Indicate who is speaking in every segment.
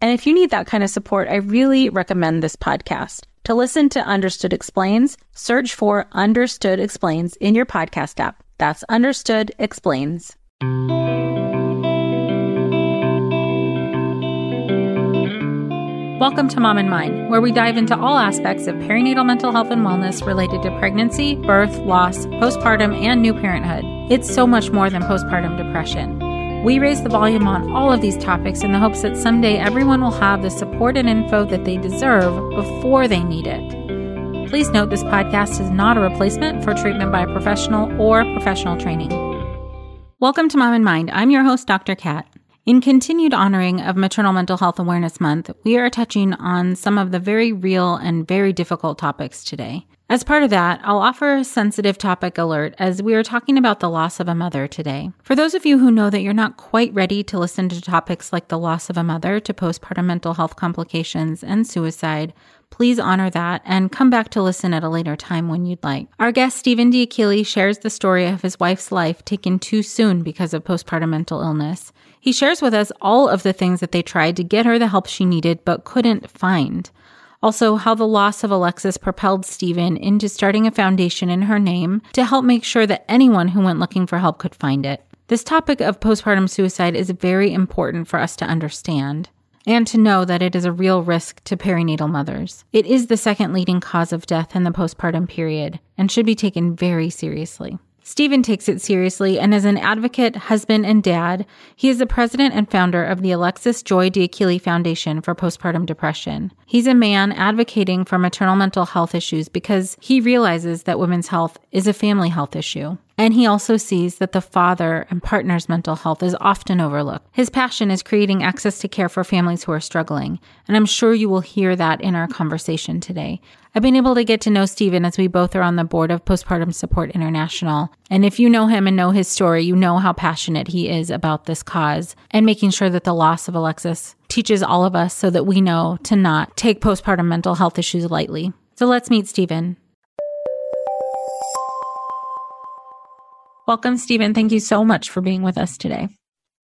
Speaker 1: And if you need that kind of support, I really recommend this podcast. To listen to Understood Explains, search for Understood Explains in your podcast app. That's Understood Explains. Welcome to Mom and Mind, where we dive into all aspects of perinatal mental health and wellness related to pregnancy, birth, loss, postpartum, and new parenthood. It's so much more than postpartum depression. We raise the volume on all of these topics in the hopes that someday everyone will have the support and info that they deserve before they need it. Please note this podcast is not a replacement for treatment by a professional or professional training. Welcome to Mom and Mind. I'm your host, Dr. Kat. In continued honoring of Maternal Mental Health Awareness Month, we are touching on some of the very real and very difficult topics today. As part of that, I'll offer a sensitive topic alert as we are talking about the loss of a mother today. For those of you who know that you're not quite ready to listen to topics like the loss of a mother to postpartum mental health complications and suicide, please honor that and come back to listen at a later time when you'd like. Our guest, Stephen D'Achille, shares the story of his wife's life taken too soon because of postpartum mental illness. He shares with us all of the things that they tried to get her the help she needed but couldn't find. Also, how the loss of Alexis propelled Stephen into starting a foundation in her name to help make sure that anyone who went looking for help could find it. This topic of postpartum suicide is very important for us to understand and to know that it is a real risk to perinatal mothers. It is the second leading cause of death in the postpartum period and should be taken very seriously. Stephen takes it seriously and is an advocate, husband, and dad. He is the president and founder of the Alexis Joy D'Achille Foundation for Postpartum Depression. He's a man advocating for maternal mental health issues because he realizes that women's health is a family health issue. And he also sees that the father and partner's mental health is often overlooked. His passion is creating access to care for families who are struggling. And I'm sure you will hear that in our conversation today. I've been able to get to know Stephen as we both are on the board of Postpartum Support International. And if you know him and know his story, you know how passionate he is about this cause and making sure that the loss of Alexis teaches all of us so that we know to not take postpartum mental health issues lightly. So let's meet Stephen. Welcome, Stephen. Thank you so much for being with us today.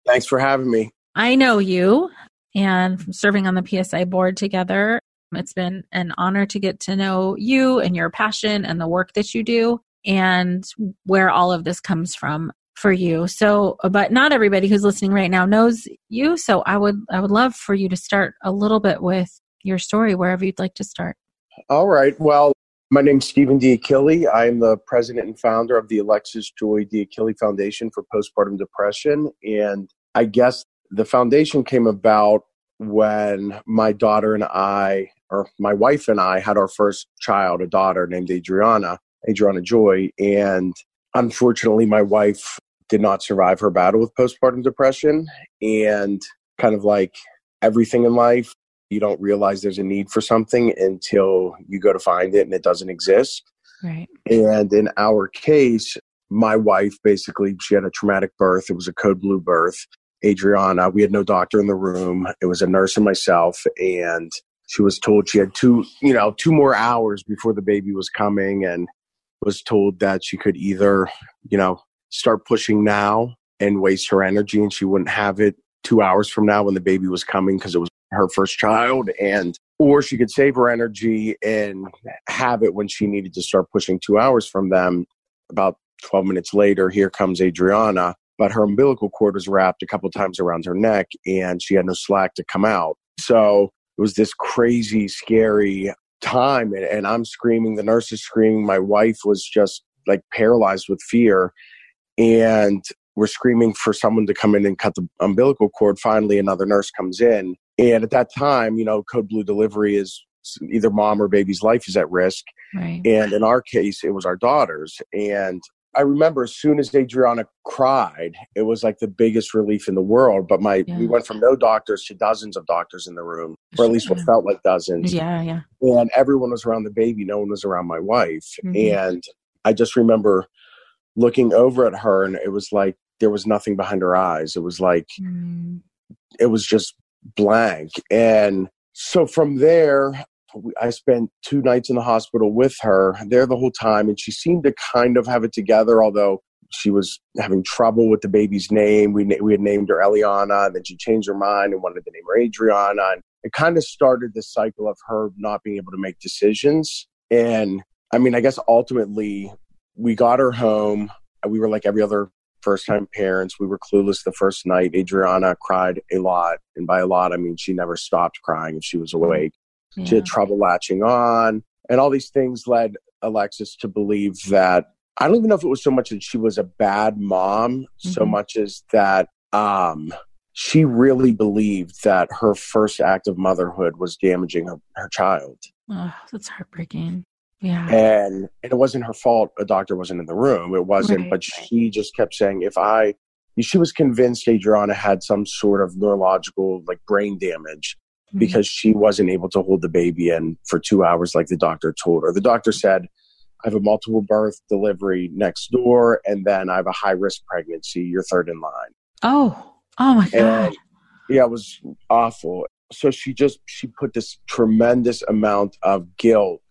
Speaker 2: Thanks for having me.
Speaker 1: I know you and from serving on the PSI board together. It's been an honor to get to know you and your passion and the work that you do and where all of this comes from for you. So, but not everybody who's listening right now knows you. So I would, I would love for you to start a little bit with your story, wherever you'd like to start.
Speaker 2: All right. Well, my name's Stephen D'Achille. I'm the president and founder of the Alexis Joy D'Achille Foundation for Postpartum Depression. And I guess the foundation came about when my daughter and I, or my wife and I, had our first child, a daughter named Adriana, Adriana Joy. And unfortunately, my wife did not survive her battle with postpartum depression. And kind of like everything in life, you don't realize there's a need for something until you go to find it and it doesn't exist.
Speaker 1: Right.
Speaker 2: And in our case, my wife basically she had a traumatic birth. It was a code blue birth. Adriana, we had no doctor in the room. It was a nurse and myself, and she was told she had two, you know, two more hours before the baby was coming, and was told that she could either, you know, start pushing now and waste her energy, and she wouldn't have it two hours from now when the baby was coming because it was her first child and or she could save her energy and have it when she needed to start pushing two hours from them about 12 minutes later here comes adriana but her umbilical cord was wrapped a couple times around her neck and she had no slack to come out so it was this crazy scary time and, and I'm screaming, the nurse is screaming, my wife was just like paralyzed with fear. And we're screaming for someone to come in and cut the umbilical cord. Finally, another nurse comes in. And at that time, you know, code blue delivery is either mom or baby's life is at risk.
Speaker 1: Right.
Speaker 2: And in our case, it was our daughter's. And I remember as soon as Adriana cried, it was like the biggest relief in the world. But my
Speaker 1: Yeah.
Speaker 2: we went from no doctors to dozens of doctors in the room, or at least what felt like dozens.
Speaker 1: Yeah, yeah.
Speaker 2: And everyone was around the baby, no one was around my wife.
Speaker 1: Mhm.
Speaker 2: And I just remember looking over at her and it was like there was nothing behind her eyes. It was like
Speaker 1: Mm,
Speaker 2: it was just blank. And so from there, I spent two nights in the hospital with her there the whole time, and she seemed to kind of have it together, although she was having trouble with the baby's name. We, we had named her Eliana, and then she changed her mind and wanted to name her Adriana. And it kind of started this cycle of her not being able to make decisions. And I mean, I guess ultimately, we got her home. We were like every other first time parents. We were clueless the first night. Adriana cried a lot. And by a lot, I mean she never stopped crying if she was awake. She had trouble latching on. And all these things led Alexis to believe that I don't even know if it was so much that she was a bad mom, so
Speaker 1: Mhm.
Speaker 2: much as that um, she really believed that her first act of motherhood was damaging her, her child.
Speaker 1: Oh, that's heartbreaking. Yeah.
Speaker 2: And, and it wasn't her fault a doctor wasn't in the room. It wasn't,
Speaker 1: Right,
Speaker 2: but she just kept saying, if I, she was convinced Adriana had some sort of neurological, like brain damage
Speaker 1: Mhm.
Speaker 2: because she wasn't able to hold the baby in for two hours like the doctor told her. The doctor said, I have a multiple birth delivery next door, and then I have a high risk pregnancy. You're third in line.
Speaker 1: Oh, oh my God.
Speaker 2: And yeah, it was awful. So she just she put this tremendous amount of guilt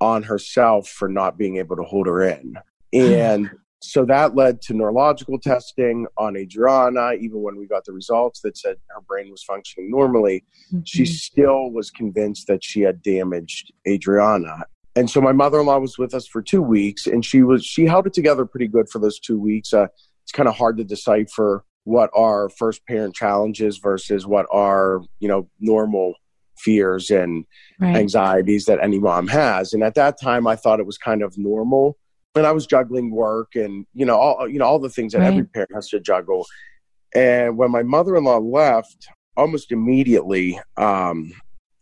Speaker 2: on herself for not being able to hold her in. And so that led to neurological testing on Adriana, even when we got the results that said her brain was functioning normally she
Speaker 1: Mhm.
Speaker 2: still was convinced that she had damaged Adriana. And so my mother-in-law was with us for two weeks, and she was she held it together pretty good for those two weeks. Uh, it's kind of hard to decipher what are first parent challenges versus what are you know normal fears and
Speaker 1: right.
Speaker 2: anxieties that any mom has. And at that time, I thought it was kind of normal. And I was juggling work and you know all you know all the things that every parent has to juggle. And when my mother-in-law left, almost immediately, um,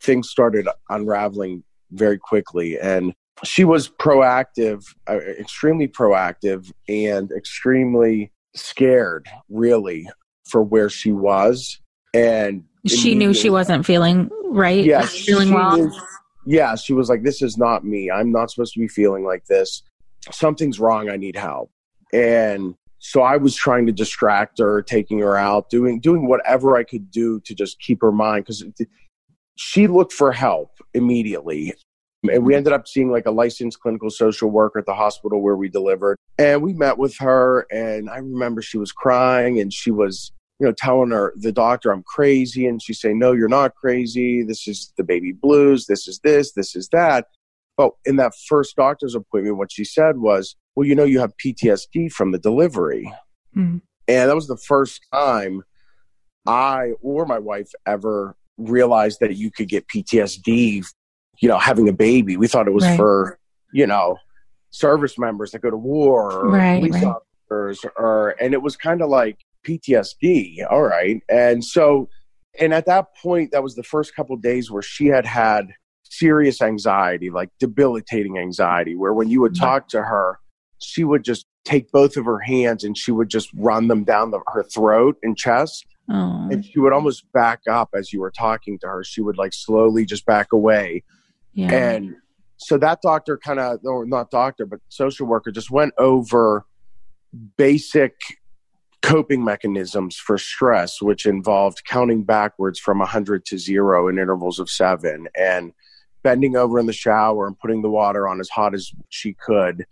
Speaker 2: things started unraveling very quickly. And she was proactive, uh, extremely proactive, and extremely scared, really, for where she was. And
Speaker 1: she knew she wasn't feeling right.
Speaker 2: yeah,
Speaker 1: not feeling
Speaker 2: she
Speaker 1: well.
Speaker 2: knew- yeah, she was like, "This is not me. I'm not supposed to be feeling like this. Something's wrong. I need help." And so I was trying to distract her, taking her out, doing doing whatever I could do to just keep her mind because she looked for help immediately. And we ended up seeing like a licensed clinical social worker at the hospital where we delivered. And we met with her. And I remember she was crying and she was, you know, telling her, the doctor, I'm crazy. And she's saying, No, you're not crazy. This is the baby blues. This is this. This is that. But in that first doctor's appointment, what she said was, Well, you know, you have PTSD from the delivery.
Speaker 1: Mm.
Speaker 2: And that was the first time I or my wife ever realized that you could get PTSD, you know, having a baby. We thought it was
Speaker 1: Right.
Speaker 2: for, you know, service members that go to war or
Speaker 1: Right,
Speaker 2: police
Speaker 1: right.
Speaker 2: officers or and it was kind of like PTSD. All right. And so and at that point that was the first couple days where she had had serious anxiety, like debilitating anxiety where when you would
Speaker 1: Mm-hmm.
Speaker 2: talk to her, she would just take both of her hands and she would just run them down the, her throat and chest and she would almost back up as you were talking to her she would like slowly just back away
Speaker 1: yeah.
Speaker 2: and so that doctor kind of or not doctor but social worker just went over basic coping mechanisms for stress which involved counting backwards from 100 to 0 in intervals of 7 and bending over in the shower and putting the water on as hot as she could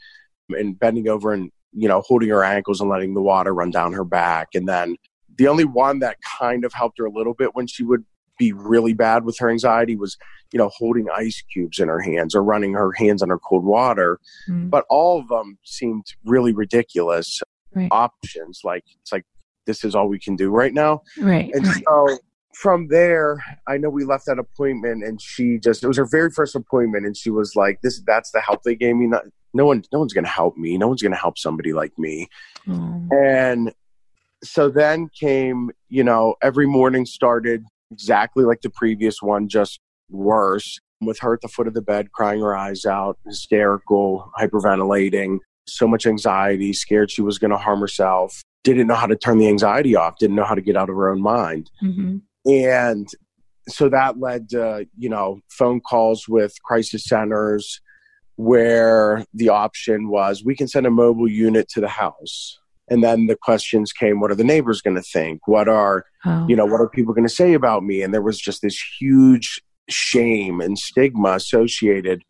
Speaker 2: and bending over and you know holding her ankles and letting the water run down her back. And then the only one that kind of helped her a little bit when she would be really bad with her anxiety was you know holding ice cubes in her hands or running her hands under cold water.
Speaker 1: Mm.
Speaker 2: but all of them seemed really ridiculous
Speaker 1: Right.
Speaker 2: options like it's like this is all we can do right now
Speaker 1: right.
Speaker 2: and
Speaker 1: right.
Speaker 2: so from there, I know we left that appointment and she just, it was her very first appointment. And she was like, this, that's the help they gave me. Not, no one, no one's going to help me. No one's going to help somebody like me. Mm. And so then came, you know, every morning started exactly like the previous one, just worse with her at the foot of the bed, crying her eyes out, hysterical, hyperventilating, so much anxiety, scared she was going to harm herself, didn't know how to turn the anxiety off, didn't know how to get out of her own mind. Mm-hmm. And so that led to, you know, phone calls with crisis centers where the option was we can send a mobile unit to the house. And then the questions came, what are the neighbors going to think? What are, oh. you know, what are people going to say about me? And there was just this huge shame and stigma associated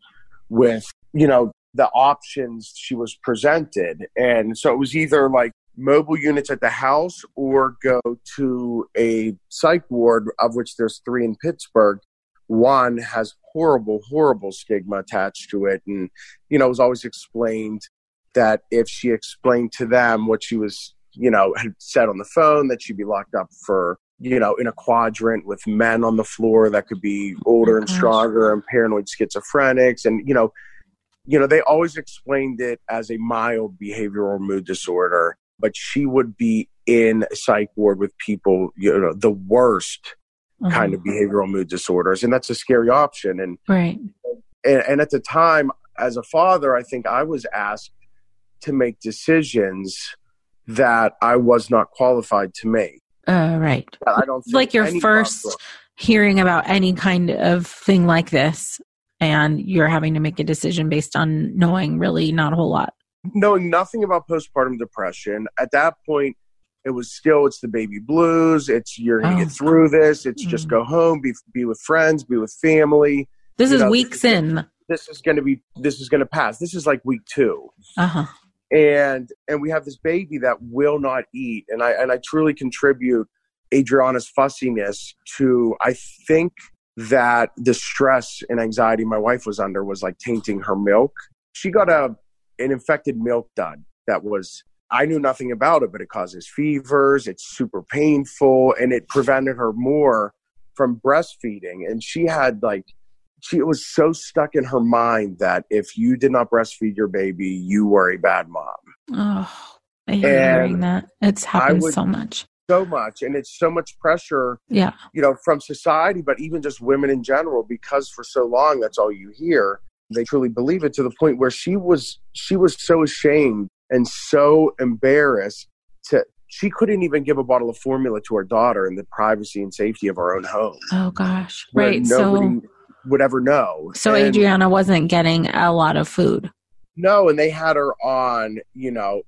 Speaker 2: with, you know, the options she was presented. And so it was either like mobile units at the house or go to a psych ward, of which there's three in Pittsburgh. One has horrible, horrible stigma attached to it. And, you know, it was always explained that if she explained to them what she was, you know, had said on the phone, that she'd be locked up for, you know, in a quadrant with men on the floor that could be older and oh stronger and paranoid schizophrenics. And, you know, you know, they always explained it as a mild behavioral mood disorder but she would be in psych ward with people, you know, the worst mm-hmm. kind of behavioral mood disorders. And that's a scary option. And,
Speaker 1: right.
Speaker 2: And, and at the time, as a father, I think I was asked to make decisions that I was not qualified to make.
Speaker 1: Uh, right. I don't like your first hearing about any kind of thing like this, and you're having to make a decision based on knowing really not a whole lot
Speaker 2: knowing nothing about postpartum depression. At that point, it was still it's the baby blues. It's you're gonna oh. get through this. It's mm. just go home, be be with friends, be with family.
Speaker 1: This you is know, weeks this in.
Speaker 2: this is gonna be this is gonna pass. This is like week two. Uh-huh. And and we have this baby that will not eat. And I and I truly contribute Adriana's fussiness to I think that the stress and anxiety my wife was under was like tainting her milk. She got a an infected milk dud that was I knew nothing about it, but it causes fevers. It's super painful, and it prevented her more from breastfeeding. And she had like, she was so stuck in her mind that if you did not breastfeed your baby, you were a bad mom.
Speaker 1: Oh, I hate hearing that. It's happened so much.
Speaker 2: So much, and it's so much pressure.
Speaker 1: Yeah,
Speaker 2: you know, from society, but even just women in general, because for so long that's all you hear they truly believe it to the point where she was she was so ashamed and so embarrassed to she couldn't even give a bottle of formula to her daughter in the privacy and safety of our own home.
Speaker 1: Oh gosh. Right. So
Speaker 2: would ever know.
Speaker 1: So and, Adriana wasn't getting a lot of food.
Speaker 2: No, and they had her on, you know,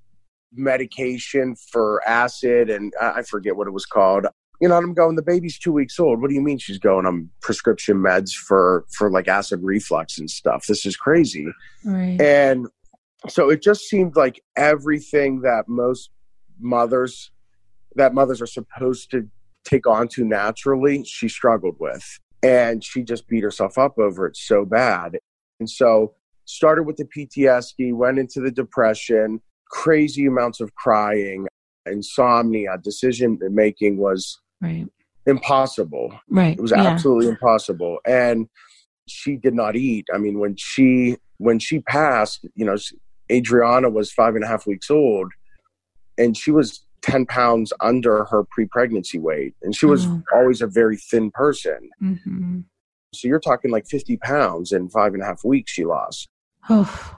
Speaker 2: medication for acid and I forget what it was called you know, I'm going, the baby's two weeks old. What do you mean she's going on prescription meds for, for like acid reflux and stuff? This is crazy. Right. And so it just seemed like everything that most mothers, that mothers are supposed to take on to naturally, she struggled with. And she just beat herself up over it so bad. And so started with the PTSD, went into the depression, crazy amounts of crying, insomnia, decision making was
Speaker 1: right
Speaker 2: impossible
Speaker 1: right
Speaker 2: it was absolutely yeah. impossible and she did not eat i mean when she when she passed you know adriana was five and a half weeks old and she was 10 pounds under her pre-pregnancy weight and she was mm. always a very thin person mm-hmm. so you're talking like 50 pounds in five and a half weeks she lost
Speaker 1: oh.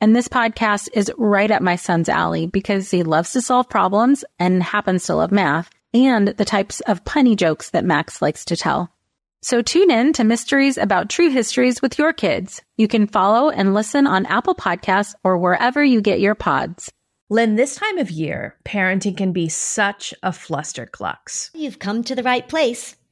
Speaker 1: And this podcast is right up my son's alley because he loves to solve problems and happens to love math and the types of punny jokes that Max likes to tell. So tune in to Mysteries About True Histories with your kids. You can follow and listen on Apple Podcasts or wherever you get your pods.
Speaker 3: Lynn, this time of year, parenting can be such a flusterclux.
Speaker 4: You've come to the right place.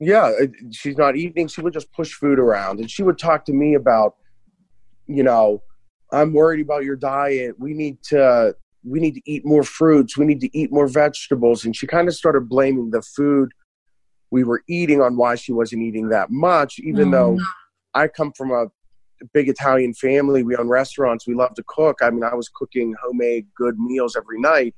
Speaker 2: yeah, she's not eating. She would just push food around, and she would talk to me about, you know, I'm worried about your diet. We need to we need to eat more fruits. We need to eat more vegetables. And she kind of started blaming the food we were eating on why she wasn't eating that much, even mm. though I come from a big Italian family. We own restaurants. We love to cook. I mean, I was cooking homemade good meals every night,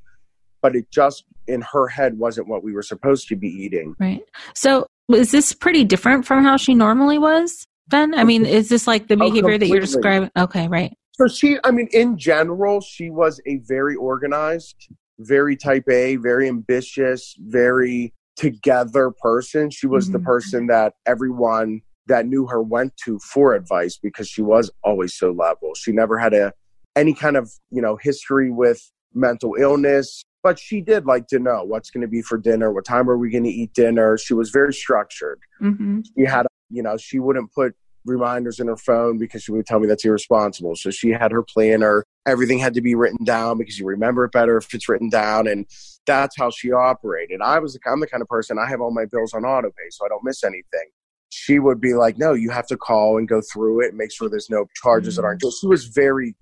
Speaker 2: but it just in her head wasn't what we were supposed to be eating.
Speaker 1: Right. So is this pretty different from how she normally was then? I mean, is this like the oh, behavior oh, that you're describing? Okay, right.
Speaker 2: So she, I mean, in general, she was a very organized, very type A, very ambitious, very together person. She was mm-hmm. the person that everyone that knew her went to for advice because she was always so level. She never had a any kind of, you know, history with mental illness but she did like to know what's going to be for dinner, what time are we going to eat dinner. She was very structured. Mm-hmm. She had, you know, she wouldn't put reminders in her phone because she would tell me that's irresponsible. So she had her planner. Everything had to be written down because you remember it better if it's written down. And that's how she operated. I was, I'm the kind of person, I have all my bills on auto pay, so I don't miss anything. She would be like, no, you have to call and go through it and make sure there's no charges mm-hmm. that aren't. She was very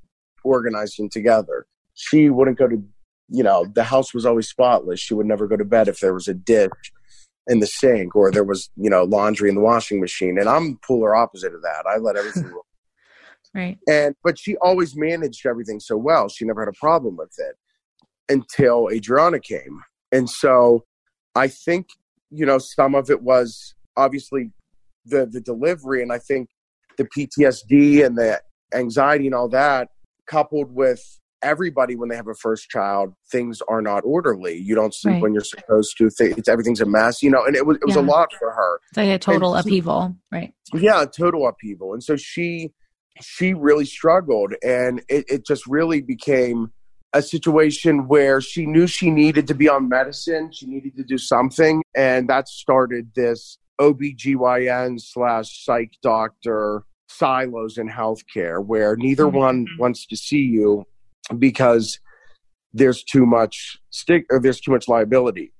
Speaker 2: organized and together. She wouldn't go to you know, the house was always spotless. She would never go to bed if there was a dish in the sink or there was, you know, laundry in the washing machine. And I'm polar opposite of that. I let everything
Speaker 1: Right.
Speaker 2: And but she always managed everything so well. She never had a problem with it until Adriana came. And so I think, you know, some of it was obviously the the delivery and I think the PTSD and the anxiety and all that coupled with everybody when they have a first child things are not orderly you don't sleep right. when you're supposed to it's everything's a mess you know and it was it was yeah. a lot for her
Speaker 1: it's like a total and upheaval right
Speaker 2: yeah total upheaval and so she she really struggled and it, it just really became a situation where she knew she needed to be on medicine she needed to do something and that started this OBGYN slash psych doctor silos in healthcare where neither mm-hmm. one wants to see you because there's too much stick or there's too much liability.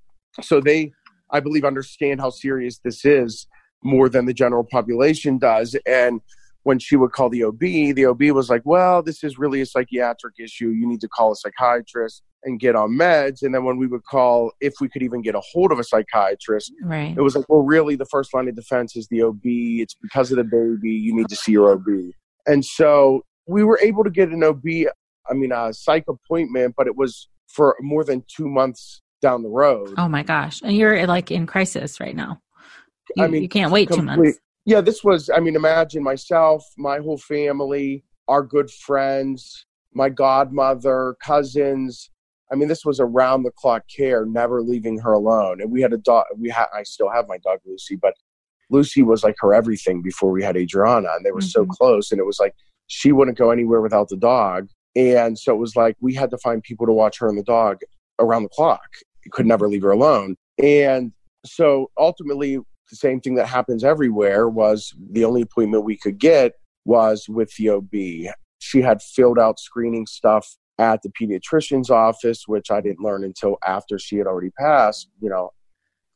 Speaker 2: So they, I believe, understand how serious this is more than the general population does. And when she would call the OB, the OB was like, well, this is really a psychiatric issue. You need to call a psychiatrist and get on meds. And then when we would call, if we could even get a hold of a psychiatrist,
Speaker 1: right.
Speaker 2: it was like, well, really, the first line of defense is the OB. It's because of the baby. You need to see your OB. And so we were able to get an OB I mean, a psych appointment, but it was for more than two months down the road.
Speaker 1: Oh my gosh. And you're like in crisis right now. You, I mean, you can't wait complete, two months.
Speaker 2: Yeah, this was, I mean, imagine myself, my whole family, our good friends, my godmother, cousins. I mean, this was around the clock care, never leaving her alone. And we had a dog, we had, I still have my dog Lucy, but Lucy was like her everything before we had Adriana, and they were mm-hmm. so close. And it was like she wouldn't go anywhere without the dog. And so it was like we had to find people to watch her and the dog around the clock. You could never leave her alone. And so ultimately, the same thing that happens everywhere was the only appointment we could get was with the OB. She had filled out screening stuff at the pediatrician's office, which I didn't learn until after she had already passed. You know,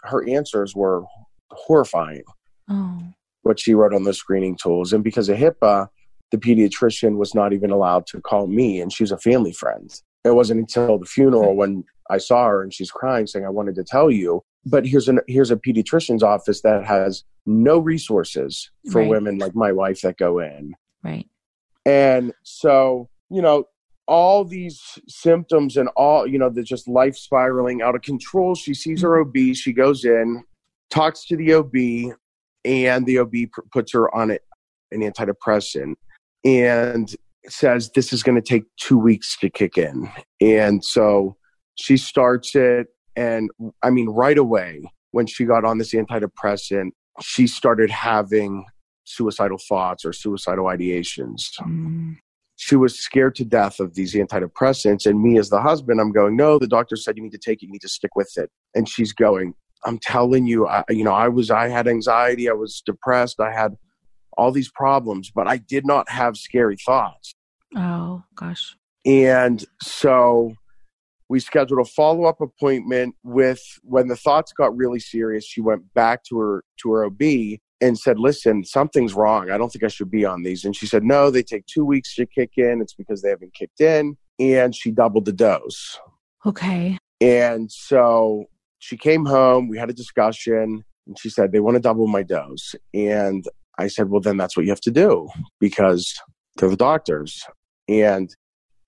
Speaker 2: her answers were horrifying. Oh. What she wrote on the screening tools. And because of HIPAA, the pediatrician was not even allowed to call me, and she's a family friend. It wasn't until the funeral when I saw her and she's crying, saying, I wanted to tell you. But here's an here's a pediatrician's office that has no resources for right. women like my wife that go in.
Speaker 1: Right.
Speaker 2: And so, you know, all these symptoms and all, you know, the just life spiraling out of control. She sees her mm-hmm. OB, she goes in, talks to the OB, and the OB puts her on it, an antidepressant, and says this is going to take two weeks to kick in. And so she starts it. And I mean, right away, when she got on this antidepressant, she started having suicidal thoughts or suicidal ideations. Mm. She was scared to death of these antidepressants. And me, as the husband, I'm going, No, the doctor said you need to take it, you need to stick with it. And she's going, I'm telling you, I, you know, I was, I had anxiety, I was depressed, I had all these problems, but I did not have scary thoughts.
Speaker 1: Oh, gosh.
Speaker 2: And so we scheduled a follow-up appointment with when the thoughts got really serious she went back to her to her ob and said listen something's wrong. I don't think i should be on these. And she said no they take two weeks to kick in. It's because they haven't kicked in. And she doubled the dose.
Speaker 1: Okay.
Speaker 2: And so she came home. We had a discussion and she said they want to double my dose. And I said, well, then that's what you have to do because they're the doctors. And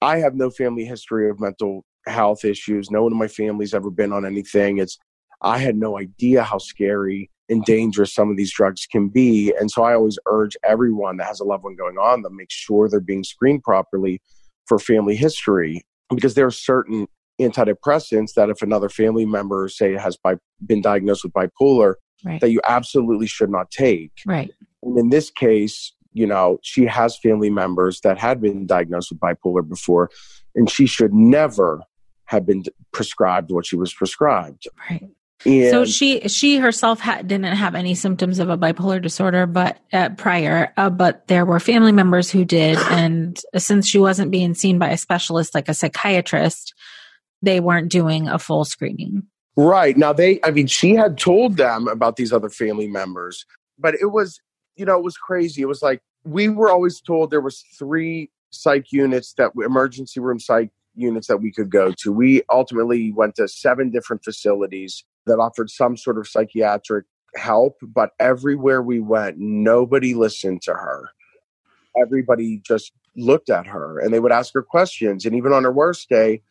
Speaker 2: I have no family history of mental health issues. No one in my family's ever been on anything. It's, I had no idea how scary and dangerous some of these drugs can be. And so I always urge everyone that has a loved one going on them, make sure they're being screened properly for family history because there are certain antidepressants that if another family member say has bi- been diagnosed with bipolar right. that you absolutely should not take
Speaker 1: right
Speaker 2: and in this case, you know, she has family members that had been diagnosed with bipolar before, and she should never have been prescribed what she was prescribed.
Speaker 1: Right. And so she she herself didn't have any symptoms of a bipolar disorder, but uh, prior, uh, but there were family members who did, and since she wasn't being seen by a specialist like a psychiatrist, they weren't doing a full screening.
Speaker 2: Right now, they I mean, she had told them about these other family members, but it was you know, it was crazy. It was like we were always told there was three psych units that emergency room psych units that we could go to. We ultimately went to seven different facilities that offered some sort of psychiatric help, but everywhere we went, nobody listened to her. Everybody just looked at her and they would ask her questions. And even on her worst day,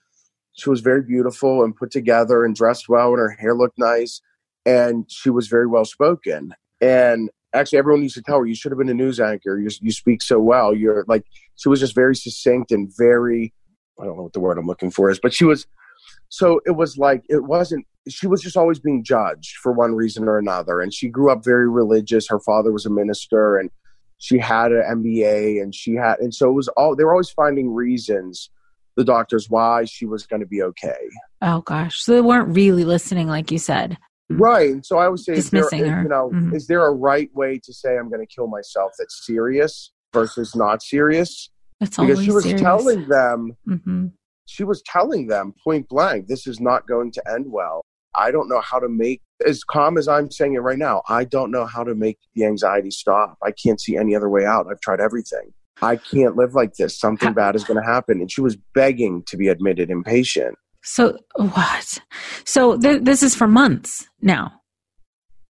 Speaker 2: she was very beautiful and put together and dressed well, and her hair looked nice. And she was very well spoken. And actually everyone used to tell her you should have been a news anchor. You, you speak so well. You're like she was just very succinct and very i don't know what the word i'm looking for is but she was so it was like it wasn't she was just always being judged for one reason or another. And she grew up very religious. Her father was a minister and she had an mba and she had and so it was all they were always finding reasons the doctors why she was going to be okay.
Speaker 1: Oh gosh. So they weren't really listening like you said
Speaker 2: Right. And so I would say, dismissing there, her. You know, mm-hmm. is there a right way to say I'm going to kill myself that's serious versus not serious?
Speaker 1: It's because
Speaker 2: she was
Speaker 1: serious.
Speaker 2: telling them, mm-hmm. she was telling them point blank, this is not going to end well. I don't know how to make as calm as I'm saying it right now. I don't know how to make the anxiety stop. I can't see any other way out. I've tried everything. I can't live like this. Something bad is going to happen. And she was begging to be admitted inpatient.
Speaker 1: So what? So th- this is for months now.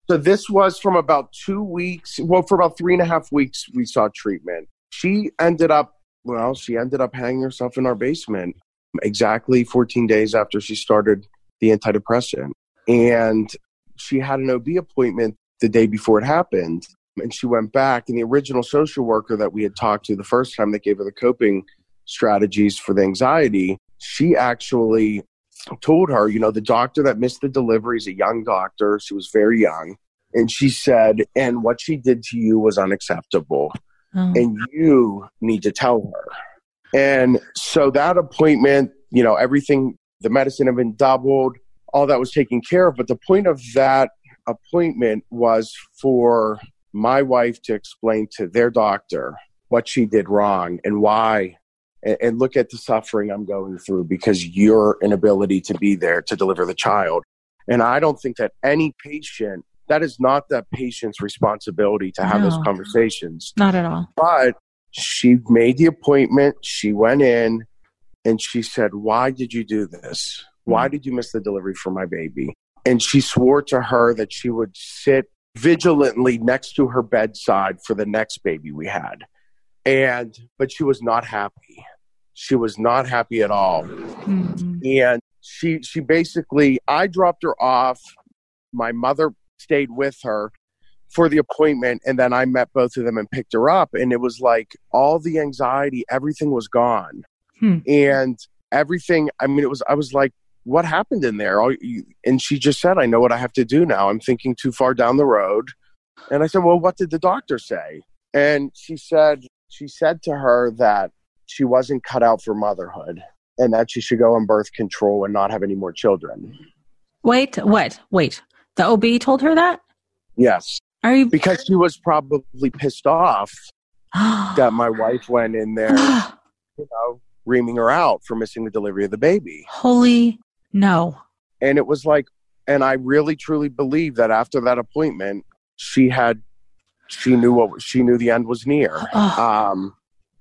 Speaker 2: So this was from about two weeks. Well, for about three and a half weeks, we saw treatment. She ended up, well, she ended up hanging herself in our basement exactly 14 days after she started the antidepressant. And she had an OB appointment the day before it happened. And she went back, and the original social worker that we had talked to the first time that gave her the coping strategies for the anxiety she actually told her, you know, the doctor that missed the delivery is a young doctor. She was very young. And she said, and what she did to you was unacceptable. oh. and you need to tell her. And so that appointment, you know, everything, the medicine had been doubled, all that was taken care of. But the point of that appointment was for my wife to explain to their doctor what she did wrong and why and, and look at the suffering I'm going through because your inability to be there to deliver the child. And I don't think that any patient, that is not that patient's responsibility to have no, those conversations.
Speaker 1: Not at all.
Speaker 2: But she made the appointment, she went in, and she said, Why did you do this? Why mm. did you miss the delivery for my baby? And she swore to her that she would sit vigilantly next to her bedside for the next baby we had. And, but she was not happy. She was not happy at all. Mm-hmm. And she, she basically, I dropped her off. My mother stayed with her for the appointment. And then I met both of them and picked her up. And it was like all the anxiety, everything was gone. Hmm. And everything, I mean, it was, I was like, what happened in there? And she just said, I know what I have to do now. I'm thinking too far down the road. And I said, Well, what did the doctor say? And she said, She said to her that she wasn't cut out for motherhood and that she should go on birth control and not have any more children.
Speaker 1: Wait, what? Wait. The OB told her that?
Speaker 2: Yes.
Speaker 1: Are you
Speaker 2: because she was probably pissed off that my wife went in there, you know, reaming her out for missing the delivery of the baby.
Speaker 1: Holy no.
Speaker 2: And it was like, and I really truly believe that after that appointment, she had, she knew what, she knew the end was near. Oh. Um,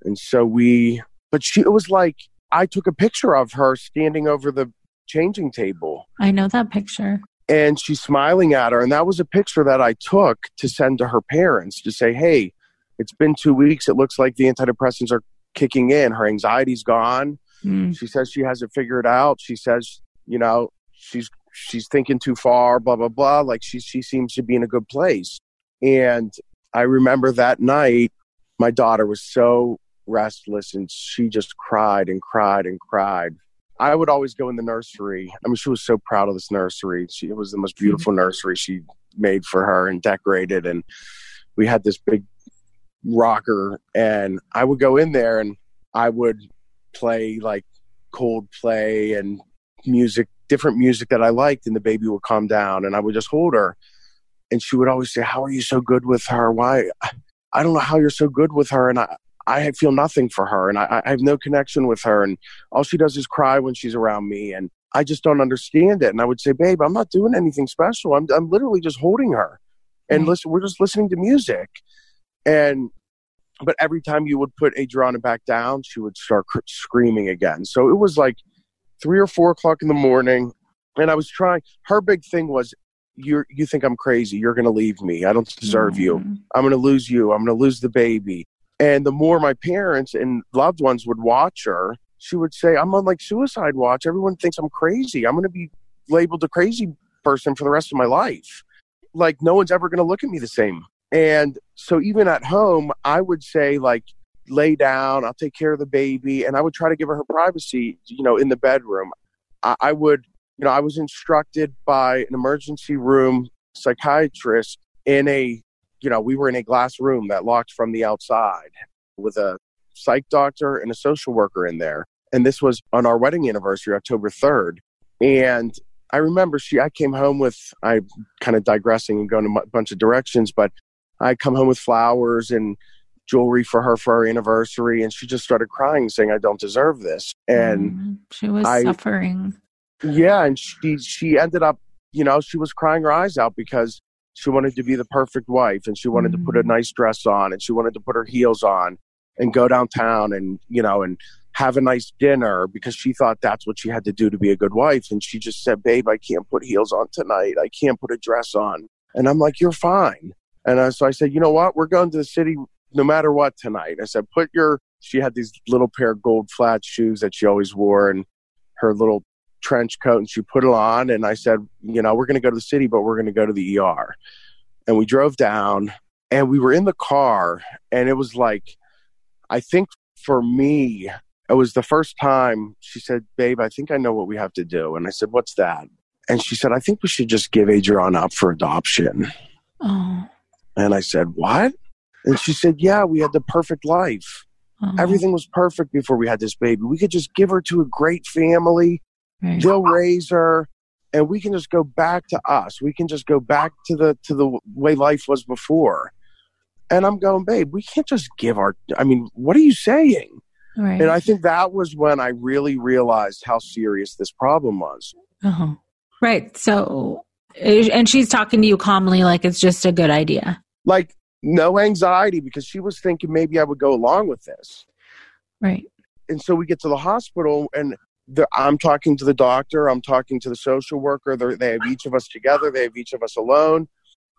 Speaker 2: and so we, but she, it was like, I took a picture of her standing over the changing table.
Speaker 1: I know that picture.
Speaker 2: And she's smiling at her. And that was a picture that I took to send to her parents to say, hey, it's been two weeks. It looks like the antidepressants are kicking in. Her anxiety's gone. Mm. She says she has it figured out. She says you know, she's she's thinking too far, blah blah blah. Like she she seems to be in a good place. And I remember that night, my daughter was so restless and she just cried and cried and cried. I would always go in the nursery. I mean, she was so proud of this nursery. She, it was the most beautiful mm-hmm. nursery she made for her and decorated. And we had this big rocker, and I would go in there and I would play like Coldplay and music, different music that I liked, and the baby would calm down, and I would just hold her, and she would always say, "How are you so good with her? Why? I don't know how you're so good with her." And I, I feel nothing for her, and I, I have no connection with her, and all she does is cry when she's around me, and I just don't understand it. And I would say, "Babe, I'm not doing anything special. I'm, I'm literally just holding her, and mm-hmm. listen, we're just listening to music." And but every time you would put Adriana back down, she would start cr- screaming again. So it was like three or four o'clock in the morning, and I was trying. Her big thing was, "You you think I'm crazy? You're going to leave me. I don't deserve mm-hmm. you. I'm going to lose you. I'm going to lose the baby." And the more my parents and loved ones would watch her, she would say, "I'm on like suicide watch. Everyone thinks I'm crazy. I'm going to be labeled a crazy person for the rest of my life. Like no one's ever going to look at me the same." And so even at home, I would say like lay down, I'll take care of the baby. And I would try to give her her privacy, you know, in the bedroom. I, I would, you know, I was instructed by an emergency room psychiatrist in a, you know, we were in a glass room that locked from the outside with a psych doctor and a social worker in there. And this was on our wedding anniversary, October 3rd. And I remember she, I came home with, I kind of digressing and going a bunch of directions, but I come home with flowers and jewelry for her for our anniversary and she just started crying saying i don't deserve this and mm,
Speaker 1: she was I, suffering
Speaker 2: yeah and she she ended up you know she was crying her eyes out because she wanted to be the perfect wife and she wanted mm. to put a mm. nice dress on and she wanted to put her heels on and go downtown and you know and have a nice dinner because she thought that's what she had to do to be a good wife and she just said babe i can't put heels on tonight i can't put a dress on and i'm like you're fine and uh, so I said, you know what? We're going to the city no matter what tonight. I said, put your, she had these little pair of gold flat shoes that she always wore and her little trench coat and she put it on. And I said, you know, we're going to go to the city, but we're going to go to the ER. And we drove down and we were in the car and it was like, I think for me, it was the first time she said, babe, I think I know what we have to do. And I said, what's that? And she said, I think we should just give Adrian up for adoption. Oh. And I said, what? And she said, Yeah, we had the perfect life.
Speaker 1: Oh,
Speaker 2: Everything was perfect before we had this baby. We could just give her to a great family.
Speaker 1: Right.
Speaker 2: They'll raise her and we can just go back to us. We can just go back to the to the way life was before. And I'm going, babe, we can't just give our I mean, what are you saying?
Speaker 1: Right.
Speaker 2: And I think that was when I really realized how serious this problem was.
Speaker 1: uh-huh. Right. So, and she's talking to you calmly, like it's just a good idea.
Speaker 2: Like no anxiety because she was thinking maybe I would go along with this.
Speaker 1: Right.
Speaker 2: and so we get to the hospital and i'm talking to the doctor i'm talking to the social worker they have each of us together they have each of us alone.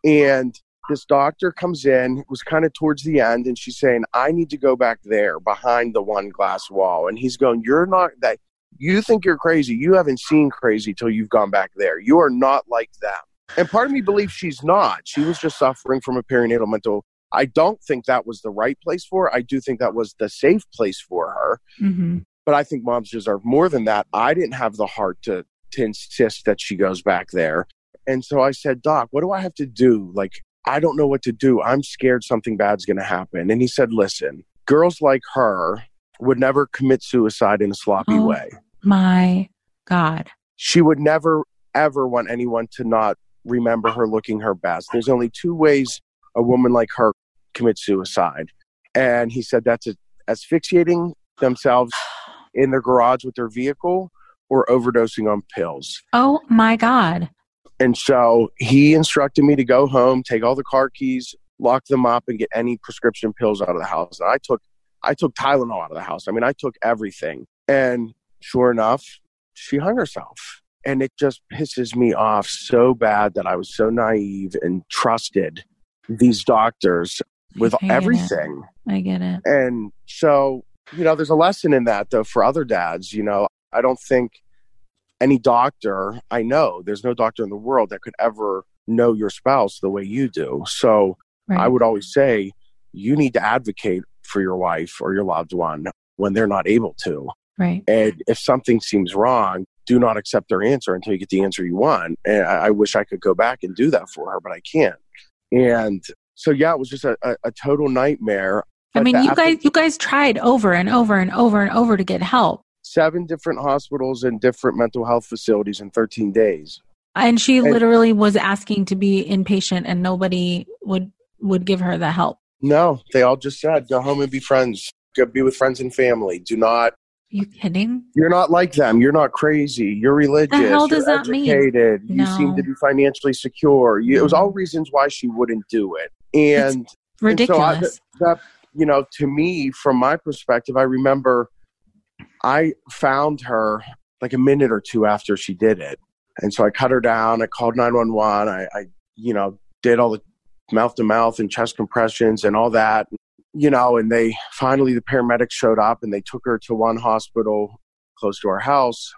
Speaker 2: And this doctor comes in it was kind of towards the end and she's saying i need to go back there behind the one glass wall. And he's going you're not that you think you're crazy you haven't seen crazy till you've gone back there you are not like them. And part of me believes she's not she was just suffering from a perinatal mental i don't think that was the right place for her i do think that was the safe place for her.
Speaker 1: Mm-hmm.
Speaker 2: But I think moms deserve more than that. I didn't have the heart to to insist that she goes back there. And so I said, Doc, what do I have to do? Like, I don't know what to do. I'm scared something bad's going to happen. And he said, Listen, girls like her would never commit suicide in a sloppy
Speaker 1: Oh.
Speaker 2: way.
Speaker 1: My God.
Speaker 2: She would never, ever want anyone to not remember her looking her best. There's only two ways a woman like her commits suicide. And he said that's a, asphyxiating themselves in their garage with their vehicle or overdosing on pills.
Speaker 1: Oh my God.
Speaker 2: And so he instructed me to go home, take all the car keys, lock them up, and get any prescription pills out of the house. And I took I took Tylenol out of the house. I mean, I took everything. And sure enough, she hung herself. And it just pisses me off so bad that I was so naive and trusted these doctors with
Speaker 1: I get it.
Speaker 2: everything.
Speaker 1: I get it.
Speaker 2: And so, you know, there's a lesson in that though for other dads. You know, I don't think any doctor I know, there's no doctor in the world that could ever know your spouse the way you do. So
Speaker 1: Right.
Speaker 2: I would always say you need to advocate for your wife or your loved one when they're not able to.
Speaker 1: right.
Speaker 2: And if something seems wrong, do not accept their answer until you get the answer you want. And I, I wish I could go back and do that for her, but I can't. And so, yeah, it was just a, a, a total nightmare.
Speaker 1: I mean, you guys, you guys tried over and over and over and over to get help,
Speaker 2: seven different hospitals and different mental health facilities in 13 days.
Speaker 1: and she
Speaker 2: And-
Speaker 1: literally was asking to be inpatient, and nobody would would give her the help.
Speaker 2: No, they all just said, go home and be friends. Go be with friends and family. Do not,
Speaker 1: you kidding?
Speaker 2: you're not like them. You're not crazy. You're religious.
Speaker 1: The hell does
Speaker 2: you're
Speaker 1: that mean?
Speaker 2: educated. You seem to be financially secure. You, It was all mm. reasons why she wouldn't do it. And
Speaker 1: Ridiculous.
Speaker 2: And so I, that, you know, to me, from my perspective, I remember I found her like a minute or two after she did it. And so I cut her down. I called 911. I, I you know, did all the mouth to mouth and chest compressions and all that, you know, and they finally, the paramedics showed up and they took her to one hospital close to our house.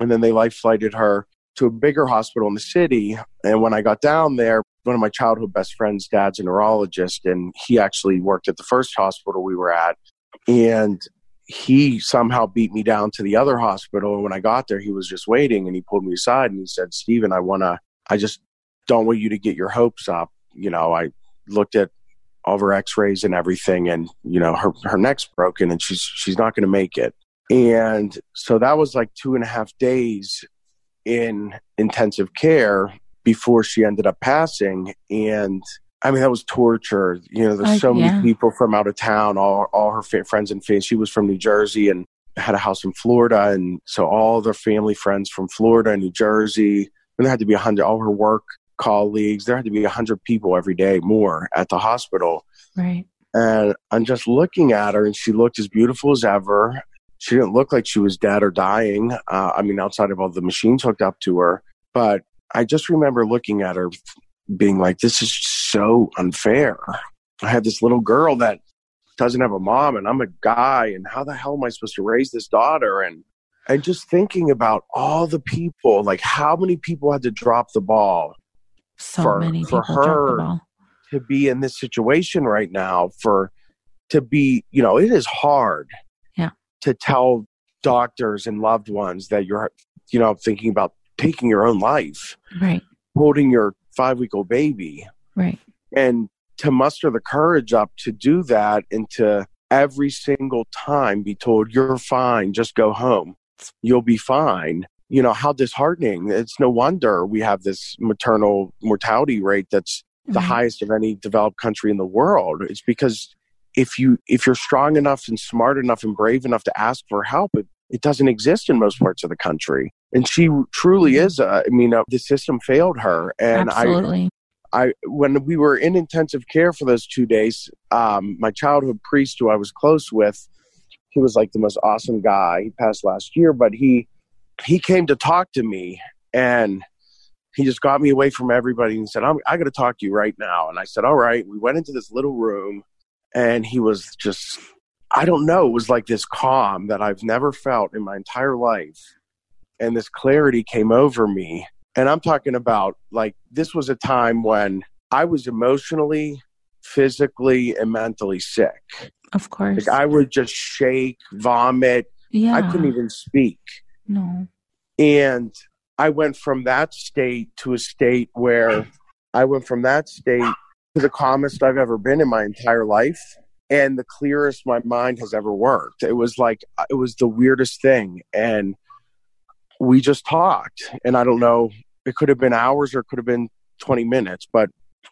Speaker 2: And then they life flighted her to a bigger hospital in the city. And when I got down there, one of my childhood best friends' dad's a neurologist, and he actually worked at the first hospital we were at. And he somehow beat me down to the other hospital. And when I got there, he was just waiting and he pulled me aside and he said, Steven, I want to, I just don't want you to get your hopes up. You know, I looked at all her x-rays and everything and, you know, her, her neck's broken and she's, she's not going to make it. And so that was like two and a half days in intensive care before she ended up passing. And I mean, that was torture. You know, there's
Speaker 1: Uh,
Speaker 2: so
Speaker 1: yeah.
Speaker 2: many people from out of town, all, all her fa- friends and family. She was from New Jersey and had a house in Florida. And so all their family friends from Florida and New Jersey, and there had to be a hundred, all her work colleagues, there had to be a hundred people every day more at the hospital.
Speaker 1: right.
Speaker 2: And I'm just looking at her, and she looked as beautiful as ever. She didn't look like she was dead or dying. Uh, I mean, outside of all the machines hooked up to her. But I just remember looking at her, being like, this is so unfair. I have this little girl that doesn't have a mom, and I'm a guy, and how the hell am I supposed to raise this daughter? And and just thinking about all the people, like how many people had to drop the ball
Speaker 1: So
Speaker 2: For-
Speaker 1: many
Speaker 2: for
Speaker 1: people
Speaker 2: her, to be in this situation right now for to be you know it is hard
Speaker 1: Yeah.
Speaker 2: to tell doctors and loved ones that you're you know thinking about taking your own life
Speaker 1: Right.
Speaker 2: holding your five week old baby
Speaker 1: Right.
Speaker 2: and to muster the courage up to do that and to every single time be told, you're fine, just go home, you'll be fine. You know, how disheartening. It's no wonder we have this maternal mortality rate that's the highest of any developed country in the world. It's because if you if you're strong enough and smart enough and brave enough to ask for help, it, it doesn't exist in most parts of the country. And she truly is. A, I mean, uh, the system failed her, and I
Speaker 1: Absolutely.
Speaker 2: I when we were in intensive care for those two days, um, my childhood priest who I was close with, he was like the most awesome guy. He passed last year, but he he came to talk to me and he just got me away from everybody and said, I'm, I got to talk to you right now. And I said, all right. We went into this little room and he was just, I don't know, it was like this calm that I've never felt in my entire life. And this clarity came over me. And I'm talking about like this was a time when I was emotionally, physically, and mentally sick.
Speaker 1: Of course.
Speaker 2: Like I would just shake, vomit.
Speaker 1: yeah.
Speaker 2: I couldn't even speak.
Speaker 1: No.
Speaker 2: And I went from that state to a state where I went from that state to the calmest I've ever been in my entire life and the clearest my mind has ever worked. It was like, it was the weirdest thing. And we just talked. And I don't know, it could have been hours or it could have been 20 minutes. But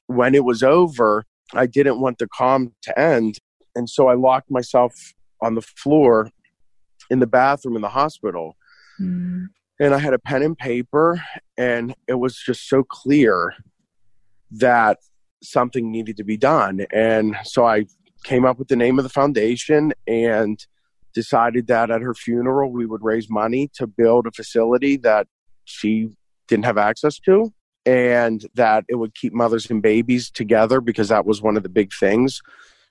Speaker 2: when it was over, I didn't want the calm to end. And so I locked myself on the floor in the bathroom in the hospital
Speaker 1: Mm.
Speaker 2: and I had a pen and paper, and it was just so clear that something needed to be done. And so I came up with the name of the foundation and decided that at her funeral we would raise money to build a facility that she didn't have access to and that it would keep mothers and babies together because that was one of the big things.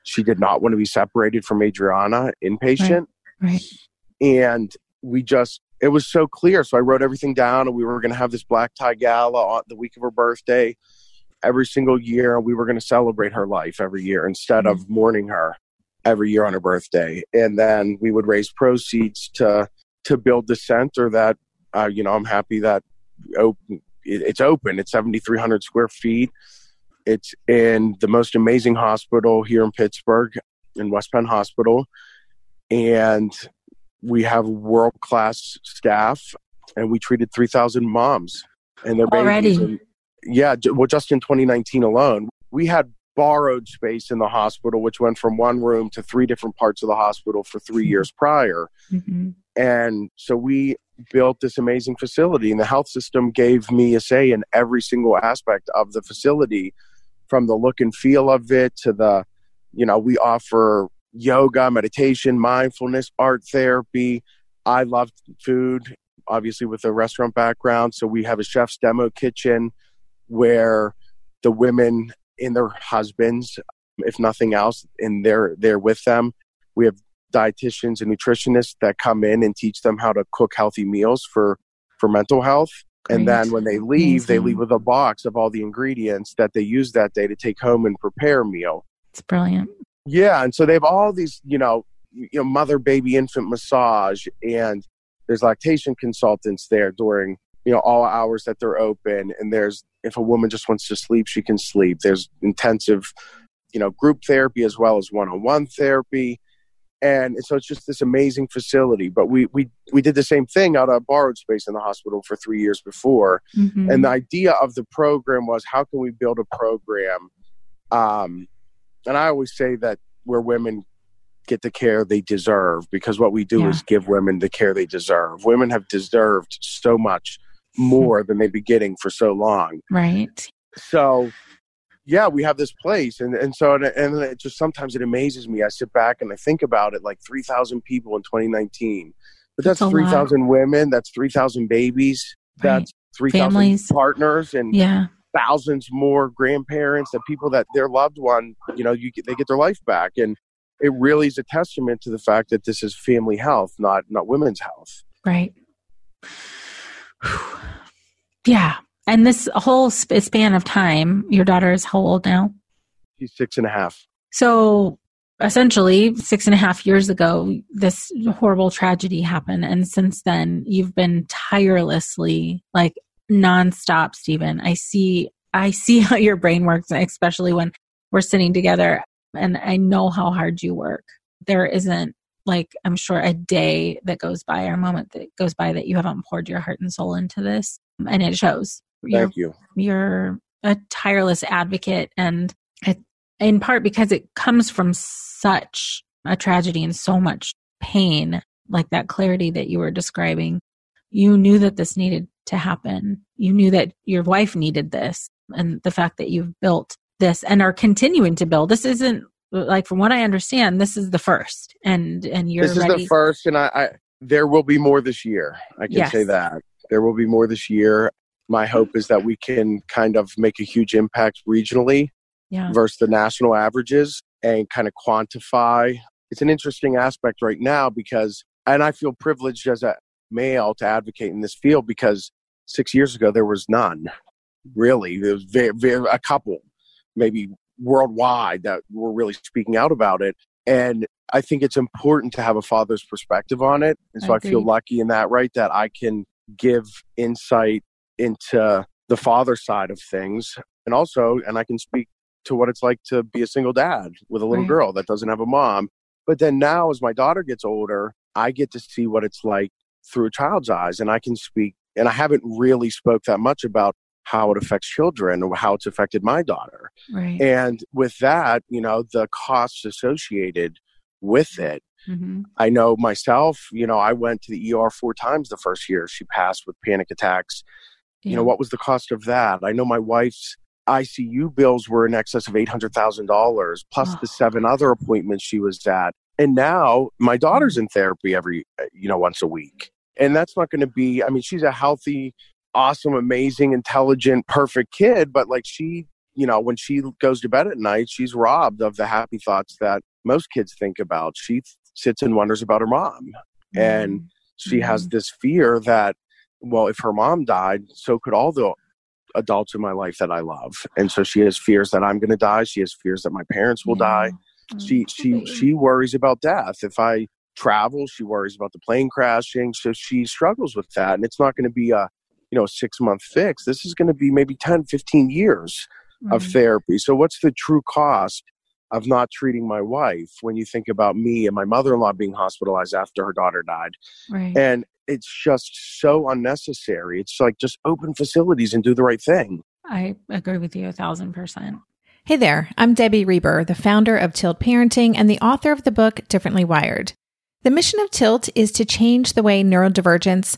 Speaker 2: She did not want to be separated from Adriana inpatient
Speaker 1: Right.
Speaker 2: and we just it was so clear so i wrote everything down and we were going to have this black tie gala on the week of her birthday every single year we were going to celebrate her life every year instead of mourning her every year on her birthday. And then we would raise proceeds to to build the center that uh, you know i'm happy that open, it's open. It's 7300 square feet. It's in the most amazing hospital here in pittsburgh in west penn hospital. And we have world class staff and we treated 3000 moms and their
Speaker 1: Already?
Speaker 2: babies and, yeah well just in 2019 alone we had borrowed space in the hospital which went from one room to three different parts of the hospital for three years prior.
Speaker 1: Hmm
Speaker 2: and so we built this amazing facility and the health system gave me a say in every single aspect of the facility from the look and feel of it to the you know we offer yoga meditation mindfulness art therapy. I love food obviously with a restaurant background so we have a chef's demo kitchen where the women and their husbands if nothing else and they're they're with them. We have dietitians and nutritionists that come in and teach them how to cook healthy meals for for mental health. And then when they leave they leave with a box of all the ingredients that they use that day to take home and prepare a meal.
Speaker 1: It's brilliant.
Speaker 2: yeah and so they have all these you know you know mother baby infant massage and there's lactation consultants there during you know all hours that they're open. And there's if a woman just wants to sleep she can sleep. There's intensive you know group therapy as well as one-on-one therapy. And so it's just this amazing facility. But we we we did the same thing out of borrowed space in the hospital for three years before.
Speaker 1: Mhm.
Speaker 2: and the idea of the program was how can we build a program um, and i always say that where women get the care they deserve because what we do
Speaker 1: Yeah.
Speaker 2: is give women the care they deserve. Women have deserved so much more than they've been getting for so long
Speaker 1: right.
Speaker 2: so yeah we have this place and, and so and, and it just sometimes it amazes me i sit back and i think about it like 3000 people in 2019 but that's,
Speaker 1: That's a
Speaker 2: 3000 women that's 3000 babies
Speaker 1: Right.
Speaker 2: that's 3000
Speaker 1: Families.
Speaker 2: partners and
Speaker 1: Yeah.
Speaker 2: thousands more grandparents and people that their loved one you know you get, they get their life back and it really is a testament to the fact that this is family health not not women's health
Speaker 1: Right. Yeah. And this whole sp- span of time, your daughter is how old now?
Speaker 2: she's six and a half
Speaker 1: So essentially, six and a half years ago, this horrible tragedy happened. And since then, you've been tirelessly, like nonstop, Stephen. I see. I see how your brain works, especially when we're sitting together and I know how hard you work. There isn't like I'm sure a day that goes by or a moment that goes by that you haven't poured your heart and soul into this and it shows.
Speaker 2: Thank
Speaker 1: you're,
Speaker 2: you.
Speaker 1: You're a tireless advocate and in part because it comes from such a tragedy and so much pain like that clarity that you were describing you knew that this needed to happen you knew that your wife needed this and the fact that you've built this and are continuing to build this isn't like from what i understand this is the first and and you're
Speaker 2: this is
Speaker 1: ready.
Speaker 2: the first and I, I there will be more this year i can
Speaker 1: Yes.
Speaker 2: say that there will be more this year my hope is that we can kind of make a huge impact regionally
Speaker 1: yeah
Speaker 2: versus the national averages and kind of quantify. It's an interesting aspect right now because, and I feel privileged as a male to advocate in this field because six years ago there was none. Really, there was very, very, a couple, maybe worldwide, that were really speaking out about it. And I think it's important to have a father's perspective on it. And so I feel lucky in that, right? That I can give insight into the father side of things. And also, and I can speak to what it's like to be a single dad with a little
Speaker 1: Right.
Speaker 2: girl that doesn't have a mom. But then now, as my daughter gets older, I get to see what it's like through a child's eyes, and I can speak. And I haven't really spoke that much about how it affects children or how it's affected my daughter.
Speaker 1: right
Speaker 2: And with that, you know, the costs associated with it.
Speaker 1: hmm
Speaker 2: I know myself, you know, I went to the ER four times the first year. She passed with panic attacks you know what was the cost of that i know my wife's icu bills were in excess of $800000 plus the
Speaker 1: Oh.
Speaker 2: seven other appointments she was at and now my daughter's in therapy every uh, you know once a week and that's not going to be i mean she's a healthy awesome amazing intelligent perfect kid but like she you know when she goes to bed at night she's robbed of the happy thoughts that most kids think about. She sits and wonders about her mom. And mm-hmm. she has mm-hmm. this fear that well if her mom died so could all the adults in my life that i love. And so she has fears that i'm going to die. She has fears that my parents will die. She she she worries about death. If i travel she worries about the plane crashing. So she struggles with that and it's not going to be a you know six month fix this is going to be maybe 10 15 years of mm-hmm. therapy. So what's the true cost of not treating my wife when you think about me and my mother-in-law being hospitalized after her daughter died?
Speaker 1: Right.
Speaker 2: And it's just so unnecessary. It's like just open facilities and do the right thing.
Speaker 1: I agree with you a thousand percent.
Speaker 3: Hey there, I'm Debbie Reber, the founder of Tilt Parenting and the author of the book Differently Wired. The mission of Tilt is to change the way neurodivergence,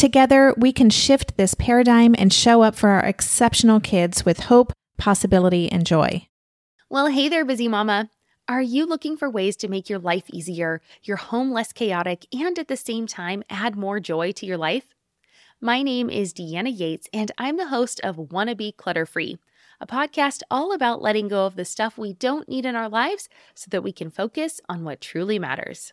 Speaker 3: Together, we can shift this paradigm and show up for our exceptional kids with hope, possibility, and joy.
Speaker 5: Well, hey there, busy mama. Are you looking for ways to make your life easier, your home less chaotic, and at the same time add more joy to your life? My name is Deanna Yates, and I'm the host of Wanna Be Clutter Free, a podcast all about letting go of the stuff we don't need in our lives so that we can focus on what truly matters.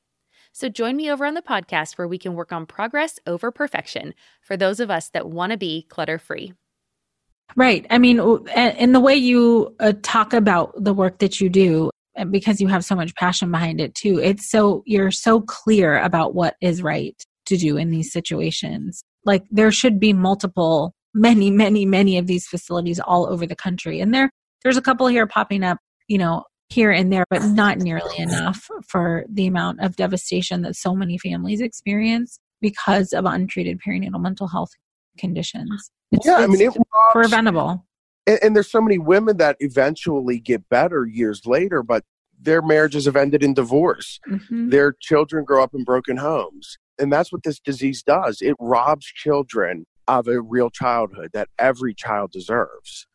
Speaker 5: So join me over on the podcast where we can work on progress over perfection for those of us that want to be clutter free.
Speaker 1: Right. I mean, w- a- in the way you uh, talk about the work that you do, and because you have so much passion behind it too. It's so you're so clear about what is right to do in these situations. Like there should be multiple many many many of these facilities all over the country and there there's a couple here popping up, you know, here and there but not nearly enough for the amount of devastation that so many families experience because of untreated perinatal mental health conditions.
Speaker 2: It's, yeah, I mean, it
Speaker 1: preventable.
Speaker 2: And, and, there's so many women that eventually get better years later, but their marriages have ended in divorce. Mm-hmm. Their children grow up in broken homes. And that's what this disease does it robs children of a real childhood that every child deserves.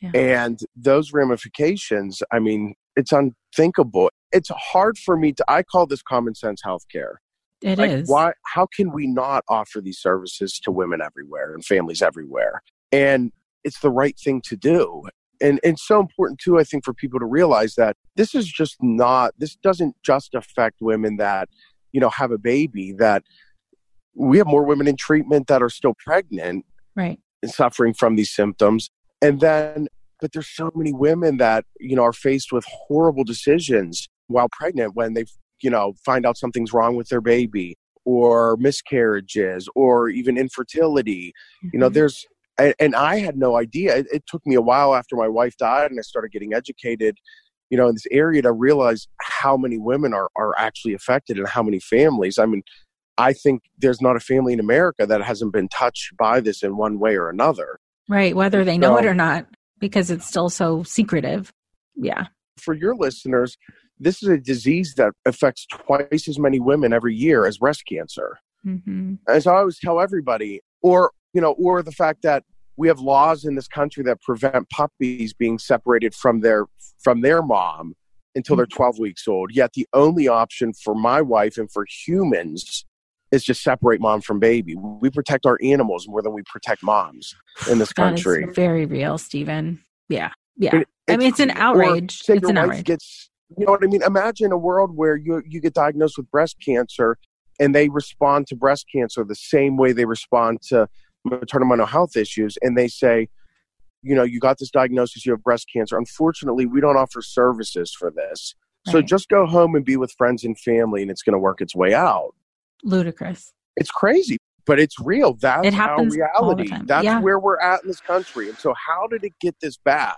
Speaker 2: Yeah. And those ramifications, I mean, it's unthinkable. It's hard for me to, I call this common sense healthcare.
Speaker 1: It like, is.
Speaker 2: Why? How can we not offer these services to women everywhere and families everywhere? And it's the right thing to do. And it's so important too, I think, for people to realize that this is just not. This doesn't just affect women that you know have a baby. That we have more women in treatment that are still pregnant,
Speaker 1: right,
Speaker 2: and suffering from these symptoms. And then, but there's so many women that you know are faced with horrible decisions while pregnant when they've you know, find out something's wrong with their baby or miscarriages or even infertility. Mm-hmm. You know, mm-hmm. there's, and, I had no idea. It, it, took me a while after my wife died and I started getting educated, you know, in this area to realize how many women are, are actually affected and how many families. I mean, I think there's not a family in America that hasn't been touched by this in one way or another.
Speaker 1: Right, whether they know so, it or not, because it's still so secretive. Yeah.
Speaker 2: For your listeners, this is a disease that affects twice as many women every year as breast cancer. Mm-hmm. And so I always tell everybody, or you know, or the fact that we have laws in this country that prevent puppies being separated from their from their mom until they're mm-hmm. 12 weeks old. Yet the only option for my wife and for humans is just separate mom from baby. We protect our animals more than we protect moms in this country.
Speaker 1: very real, Stephen. Yeah. Yeah. It, I mean, it's an outrage. It's an outrage.
Speaker 2: Gets you know what I mean? Imagine a world where you you get diagnosed with breast cancer and they respond to breast cancer the same way they respond to maternal mental health issues and they say, you know, you got this diagnosis, you have breast cancer. Unfortunately, we don't offer services for this. Right. So just go home and be with friends and family and it's going to work its way out.
Speaker 1: Ludicrous.
Speaker 2: It's crazy, but it's real. That's it happens our reality. That's yeah. where we're at in this country. And so how did it get this bad?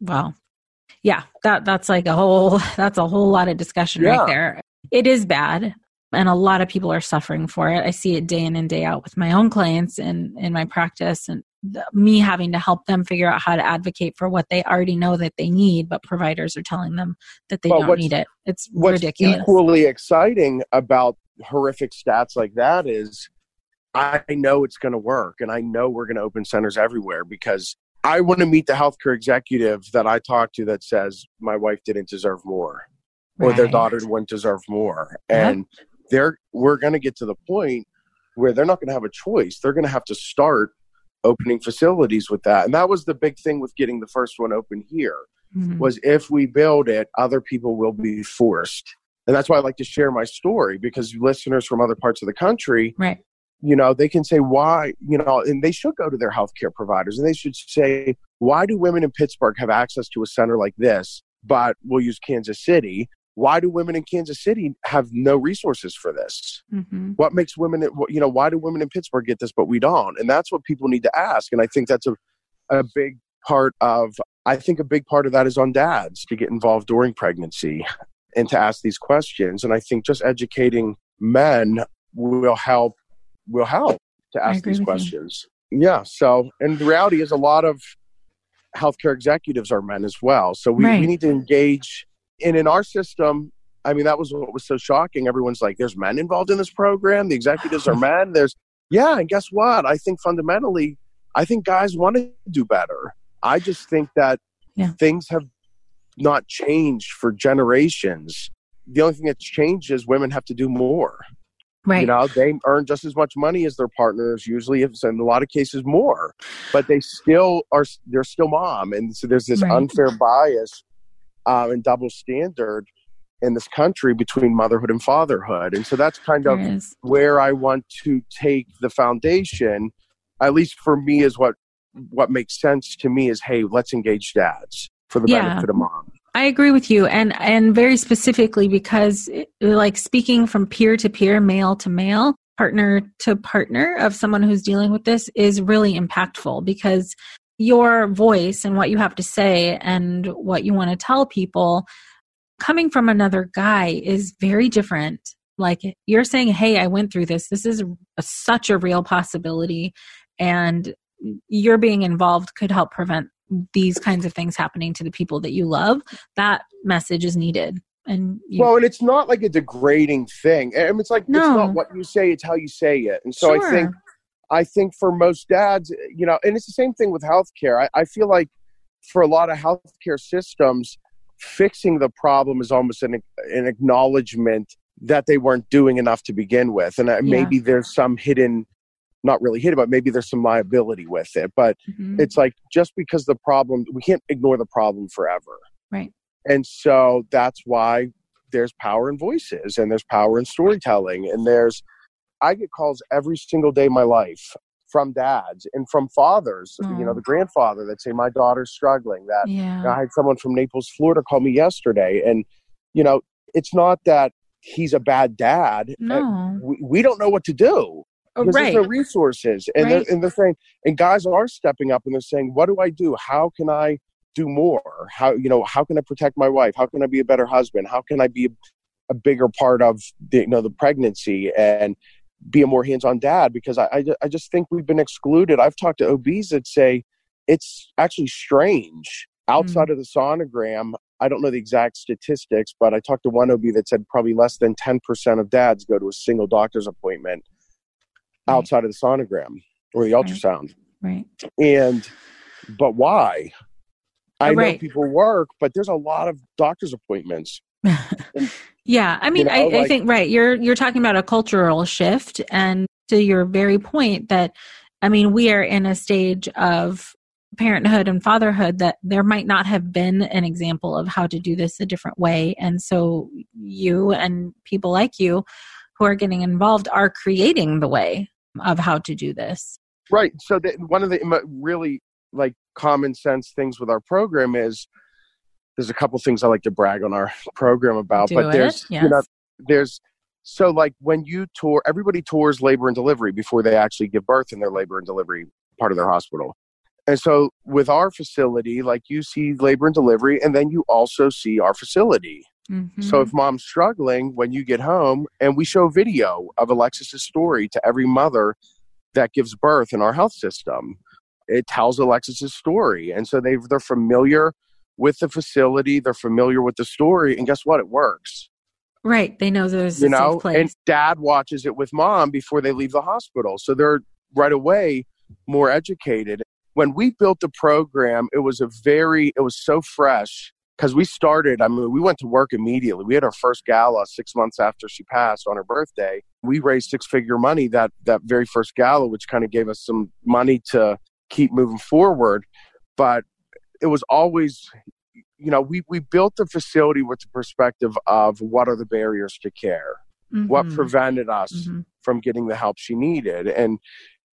Speaker 1: Well, yeah, that that's like a whole that's a whole lot of discussion yeah. right there. It is bad and a lot of people are suffering for it. I see it day in and day out with my own clients and in my practice and the, me having to help them figure out how to advocate for what they already know that they need, but providers are telling them that they well, don't need it. It's
Speaker 2: what's
Speaker 1: ridiculous.
Speaker 2: Equally exciting about horrific stats like that is I know it's going to work and I know we're going to open centers everywhere because I want to meet the healthcare executive that I talked to that says my wife didn't deserve more or their daughter wouldn't deserve more. And they're we're going to get to the point where they're not going to have a choice. They're going to have to start opening facilities with that. And that was the big thing with getting the first one open here mm-hmm. was if we build it, other people will be forced. And that's why I like to share my story because listeners from other parts of the country
Speaker 1: right.
Speaker 2: you know they can say why you know and they should go to their healthcare providers and they should say why do women in pittsburgh have access to a center like this but we'll use kansas city? Why do women in kansas city have no resources for this? Mm-hmm. what makes women you know why do women in pittsburgh get this but we don't? And that's what people need to ask and i think that's a, a big part of i think a big part of that is on dads to get involved during pregnancy and to ask these questions and i think just educating men will help will help to ask these questions. You. Yeah. So, and the reality is, a lot of healthcare executives are men as well. So we, right. we need to engage. And in our system, I mean, that was what was so shocking. Everyone's like, "There's men involved in this program. The executives are men." There's, yeah, and guess what? I think fundamentally, I think guys want to do better. I just think that yeah. things have not changed for generations. The only thing that's changed is women have to do more.
Speaker 1: Right.
Speaker 2: You know, they earn just as much money as their partners, usually, if in a lot of cases more, but they still are, they're still mom. And so there's this right. unfair bias uh, and double standard in this country between motherhood and fatherhood. And so that's kind of where I want to take the foundation, at least for me, is what what makes sense to me is hey, let's engage dads for the yeah. benefit of mom.
Speaker 1: I agree with you and and very specifically because like speaking from peer to peer, male to male, partner to partner of someone who's dealing with this is really impactful because your voice and what you have to say and what you want to tell people coming from another guy is very different. Like you're saying hey i went through this. This is a, such a real possibility and your being involved could help prevent these kinds of things happening to the people that you love that message is needed and
Speaker 2: you, well and it's not like a degrading thing I mean, it's like no. it's not what you say it's how you say it and so sure. i think i think for most dads you know and it's the same thing with healthcare i, I feel like for a lot of healthcare systems fixing the problem is almost an, an acknowledgement that they weren't doing enough to begin with and uh, yeah. maybe there's some hidden not really hidden but maybe there's some liability with it but mm-hmm. it's like just because the problem we can't ignore the problem forever
Speaker 1: right
Speaker 2: and so that's why there's power in voices and there's power in storytelling and there's i get calls every single day of my life from dads and from fathers you know the grandfather that say my daughter's struggling that
Speaker 1: yeah.
Speaker 2: i had someone from naples florida call me yesterday and you know it's not that he's a bad dad.
Speaker 1: No.
Speaker 2: We, we don't know what to do.
Speaker 1: Oh,
Speaker 2: because
Speaker 1: right.
Speaker 2: there's no resources. And, right. they're, and they're saying, and guys are stepping up and they're saying, what do I do? How can I do more? How, you know, how can I protect my wife? How can I be a better husband? How can I be a, bigger part of the, you know, the pregnancy and be a more hands-on dad? Because I, I, I just think we've been excluded. I've talked to OBs that say it's actually strange outside mm-hmm. of the sonogram I don't know the exact statistics, but I talked to one OB that said probably less than 10% of dads go to a single doctor's appointment. Mm. outside of the sonogram or the ultrasound.
Speaker 1: Right.
Speaker 2: right. And, but why? Oh, I right. know people work, but there's a lot of doctor's appointments.
Speaker 1: yeah. I mean, you know, I, like, I think, right. You're, you're talking about a cultural shift. And to your very point that, I mean, we are in a stage of parenthood and fatherhood that there might not have been an example of how to do this a different way. And so you and people like you who are getting involved are creating the way of how to do this.
Speaker 2: Right. So the, one of the really like common sense things with our program is there's a couple things I like to brag on our program about,
Speaker 1: do
Speaker 2: but there's
Speaker 1: yes.
Speaker 2: you know there's so like when you tour everybody tours labor and delivery before they actually give birth in their labor and delivery part of their hospital and so with our facility, like you see labor and delivery, and then you also see our facility. Mm-hmm. So if mom's struggling when you get home, and we show video of Alexis's story to every mother that gives birth in our health system, it tells Alexis's story, and so they they're familiar with the facility, they're familiar with the story, and guess what? It works.
Speaker 1: Right, they know there's
Speaker 2: you know, and dad watches it with mom before they leave the hospital, so they're right away more educated when we built the program, it was a very, it was so fresh because we started, I mean, we went to work immediately. We had our first gala six months after she passed on her birthday. We raised six figure money that, that very first gala, which kind of gave us some money to keep moving forward. But it was always, you know, we, we built the facility with the perspective of what are the barriers to care? Mm-hmm. What prevented us mm-hmm. from getting the help she needed? And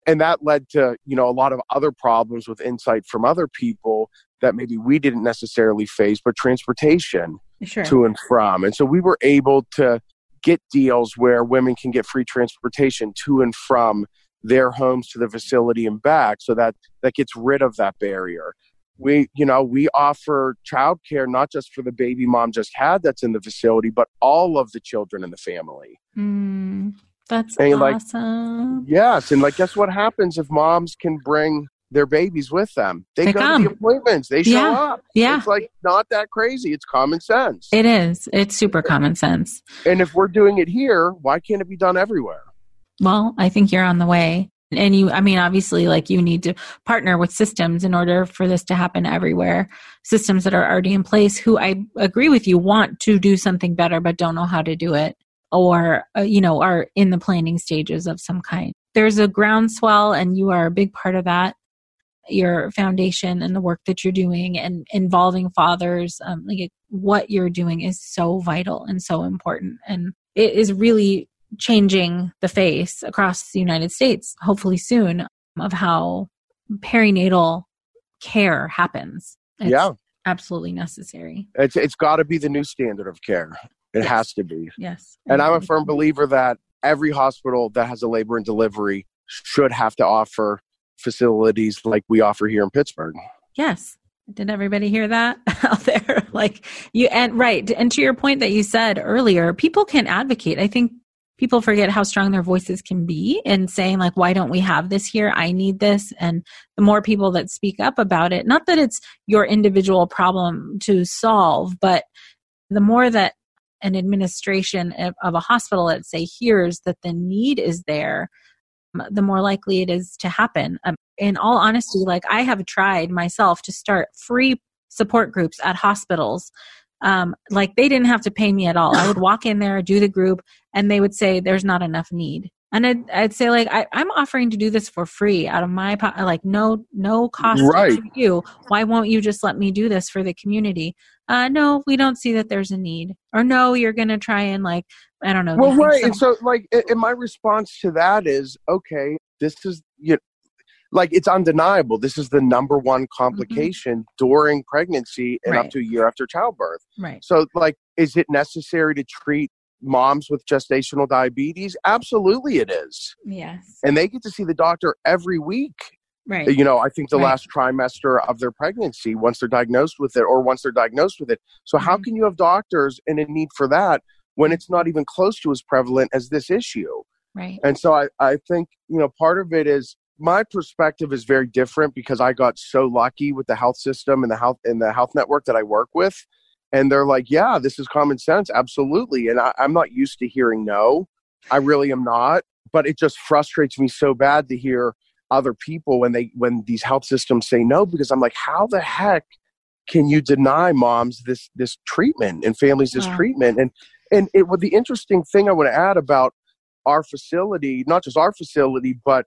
Speaker 2: and that led to you know a lot of other problems with insight from other people that maybe we didn't necessarily face but transportation
Speaker 1: sure.
Speaker 2: to and from and so we were able to get deals where women can get free transportation to and from their homes to the facility and back so that that gets rid of that barrier we you know we offer childcare not just for the baby mom just had that's in the facility but all of the children in the family
Speaker 1: mm. That's and awesome.
Speaker 2: Like, yes, and like, guess what happens if moms can bring their babies with them? They, they go come. to the appointments. They show
Speaker 1: yeah.
Speaker 2: up.
Speaker 1: Yeah,
Speaker 2: it's like not that crazy. It's common sense.
Speaker 1: It is. It's super common sense.
Speaker 2: And if we're doing it here, why can't it be done everywhere?
Speaker 1: Well, I think you're on the way. And you, I mean, obviously, like you need to partner with systems in order for this to happen everywhere. Systems that are already in place, who I agree with you want to do something better, but don't know how to do it or uh, you know are in the planning stages of some kind there's a groundswell and you are a big part of that your foundation and the work that you're doing and involving fathers um, like what you're doing is so vital and so important and it is really changing the face across the united states hopefully soon of how perinatal care happens
Speaker 2: it's, yeah
Speaker 1: absolutely necessary.
Speaker 2: It's it's got to be the new standard of care. It
Speaker 1: Yes.
Speaker 2: has to be.
Speaker 1: Yes.
Speaker 2: And I'm a firm believer that every hospital that has a labor and delivery should have to offer facilities like we offer here in Pittsburgh.
Speaker 1: Yes. Did everybody hear that out there? like you and right. And to your point that you said earlier, people can advocate. I think people forget how strong their voices can be in saying like why don't we have this here? I need this and the more people that speak up about it, not that it's your individual problem to solve, but the more that an administration of, a hospital let's say hears that the need is there, the more likely it is to happen. Um, in all honesty, like I have tried myself to start free support groups at hospitals. Um, like they didn't have to pay me at all. I would walk in there, do the group, and they would say, "There's not enough need." And I'd, I'd say, like, I, I'm offering to do this for free out of my po- like no no cost
Speaker 2: Right.
Speaker 1: to you. Why won't you just let me do this for the community? Uh, no, we don't see that there's a need. Or no, you're gonna try and like I don't know.
Speaker 2: Well, right.
Speaker 1: some-
Speaker 2: And so, like, and my response to that is, okay, this is you. Like it's undeniable. This is the number one complication during pregnancy and up
Speaker 1: Mm-hmm.
Speaker 2: To a year after childbirth.
Speaker 1: right.
Speaker 2: So, like, is it necessary to treat moms with gestational diabetes? Absolutely, it is.
Speaker 1: Yes.
Speaker 2: And they get to see the doctor every week.
Speaker 1: Right.
Speaker 2: You know, I think the
Speaker 1: Right.
Speaker 2: last trimester of their pregnancy, once they're diagnosed with it, or once they're diagnosed with it. So, how
Speaker 1: Mhm.
Speaker 2: can you have doctors in a need for that when it's not even close to as prevalent as this issue?
Speaker 1: Right.
Speaker 2: And so, I, I think, you know, part of it is my perspective is very different because I got so lucky with the health system and the health and the health network that I work with. And they're like, yeah, this is common sense. Absolutely. And I, I'm not used to hearing no. I really am not. But it just frustrates me so bad to hear other people when they when these health systems say no because I'm like, how the heck can you deny moms this this treatment and families this
Speaker 1: Wow.
Speaker 2: treatment? And and it well, the interesting thing I to add about our facility, not just our facility, but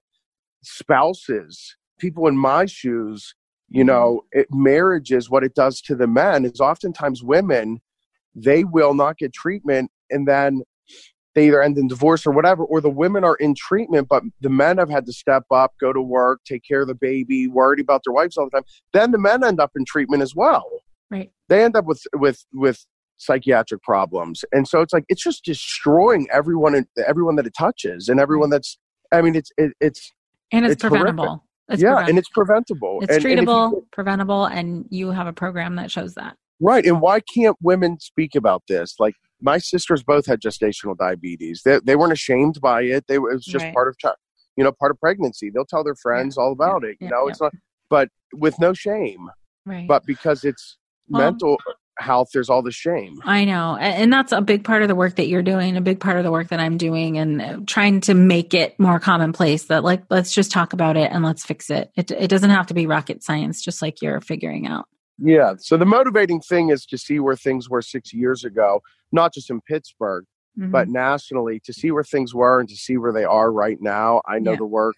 Speaker 2: spouses, people in my shoes, you mm-hmm. know, it, marriages, what it does to the men is oftentimes women, they will not get treatment and then they either end in divorce or whatever, or the women are in treatment, but the men have had to step up, go to work, take care of the baby, worried about their wives all the time. Then the men end up in treatment as well.
Speaker 1: Right.
Speaker 2: They end up with with with psychiatric problems, and so it's like it's just destroying everyone and everyone that it touches, and everyone that's. I mean, it's it, it's
Speaker 1: And it's,
Speaker 2: It's
Speaker 1: preventable. It's
Speaker 2: yeah, and it's preventable.
Speaker 1: it's
Speaker 2: and, and you-
Speaker 1: treatable, preventable, and you have a program that shows that.
Speaker 2: right, and why can't women speak about this? Like my sisters both had gestational diabetes. They they weren't ashamed by it. They it was just
Speaker 1: Right.
Speaker 2: part of you know part of pregnancy. They'll tell their friends all about it. You
Speaker 1: yeah,
Speaker 2: know,
Speaker 1: yeah.
Speaker 2: it's not, but with no shame.
Speaker 1: Right.
Speaker 2: But because it's
Speaker 1: Well-
Speaker 2: mental health, there's all the shame.
Speaker 1: I know. And that's a big part of the work that you're doing, a big part of the work that I'm doing, and uh, trying to make it more commonplace that, like, let's just talk about it and let's fix it. It, it doesn't have to be rocket science, just like you're figuring out.
Speaker 2: Yeah. So the motivating thing is to see where things were six years ago, not just in Pittsburgh,
Speaker 1: Mhm.
Speaker 2: but nationally, to see where things were and to see where they are right now. I know
Speaker 1: Yeah.
Speaker 2: the work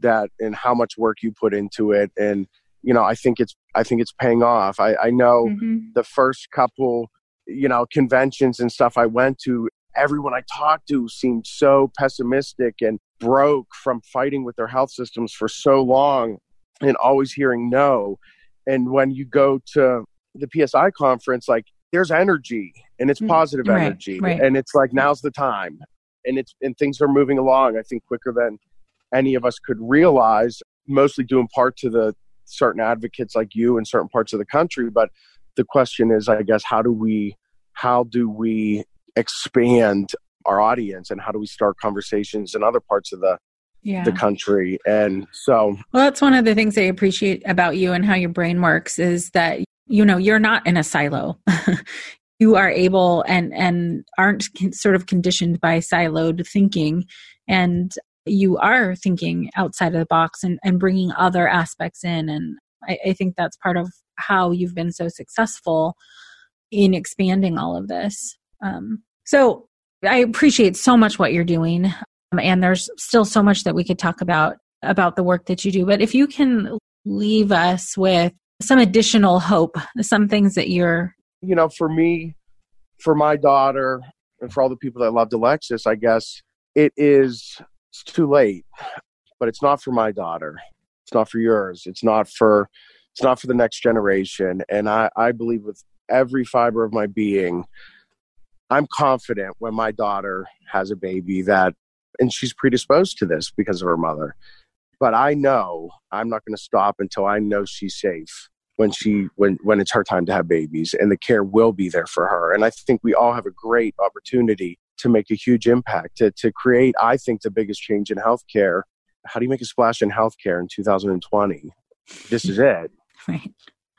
Speaker 2: that and how much work you put into it. And, you know, I think it's I think it's paying off. I, I know
Speaker 1: Mhm.
Speaker 2: the first couple, you know, conventions and stuff I went to, everyone I talked to seemed so pessimistic and broke from fighting with their health systems for so long and always hearing no. And when you go to the PSI conference, like there's energy and it's
Speaker 1: Mm,
Speaker 2: positive
Speaker 1: right,
Speaker 2: energy.
Speaker 1: right.
Speaker 2: And it's like now's the time. And it's and things are moving along, I think, quicker than any of us could realize, mostly due in part to the certain advocates like you in certain parts of the country. But the question is, I guess, how do we how do we expand our audience and how do we start conversations in other parts of the,
Speaker 1: Yeah.
Speaker 2: the country? And so
Speaker 1: Well, that's one of the things I appreciate about you and how your brain works is that you know you're not in a silo. you are able and and aren't con- sort of conditioned by siloed thinking, and you are thinking outside of the box and and bringing other aspects in. And I, I think that's part of how you've been so successful in expanding all of this. Um, so I appreciate so much what you're doing, um, and there's still so much that we could talk about about the work that you do. But if you can leave us with some additional hope, some things that you're
Speaker 2: you know, for me, for my daughter, and for all the people that loved Alexis, I guess it is it's too late. But it's not for my daughter. It's not for yours. It's not for It's not for the next generation. And I, I believe with every fiber of my being, I'm confident when my daughter has a baby that, and she's predisposed to this because of her mother. But I know I'm not going to stop until I know she's safe when she when when it's her time to have babies and the care will be there for her and i think we all have a great opportunity to make a huge impact to, to create i think the biggest change in healthcare. How do you make a splash in healthcare in 2020 this is it.
Speaker 1: Right.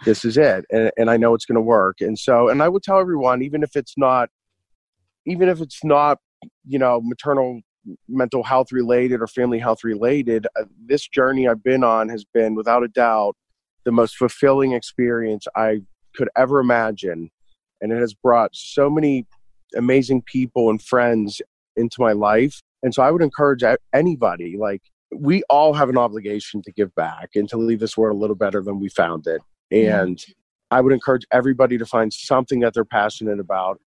Speaker 2: this is it and, and i know it's going to work and so and i would tell everyone even if it's not even if it's not you know maternal mental health related or family health related uh, this journey i've been on has been without a doubt the most fulfilling experience i could ever imagine and it has brought so many amazing people and friends into my life. And so i would encourage anybody like we all have an obligation to give back and to leave this world a little better than we found it. And i would encourage everybody to find something that they're passionate about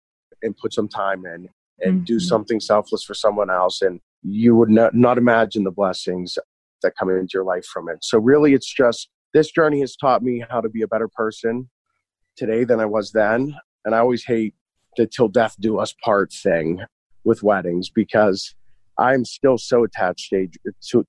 Speaker 2: and put some time in and do
Speaker 1: Mhm.
Speaker 2: something selfless for someone else. And you would not, not imagine the blessings that come into your life from it. So really it's just this journey has taught me how to be a better person today than i was then. And i always hate the till death do us part thing with weddings because i'm still so attached to,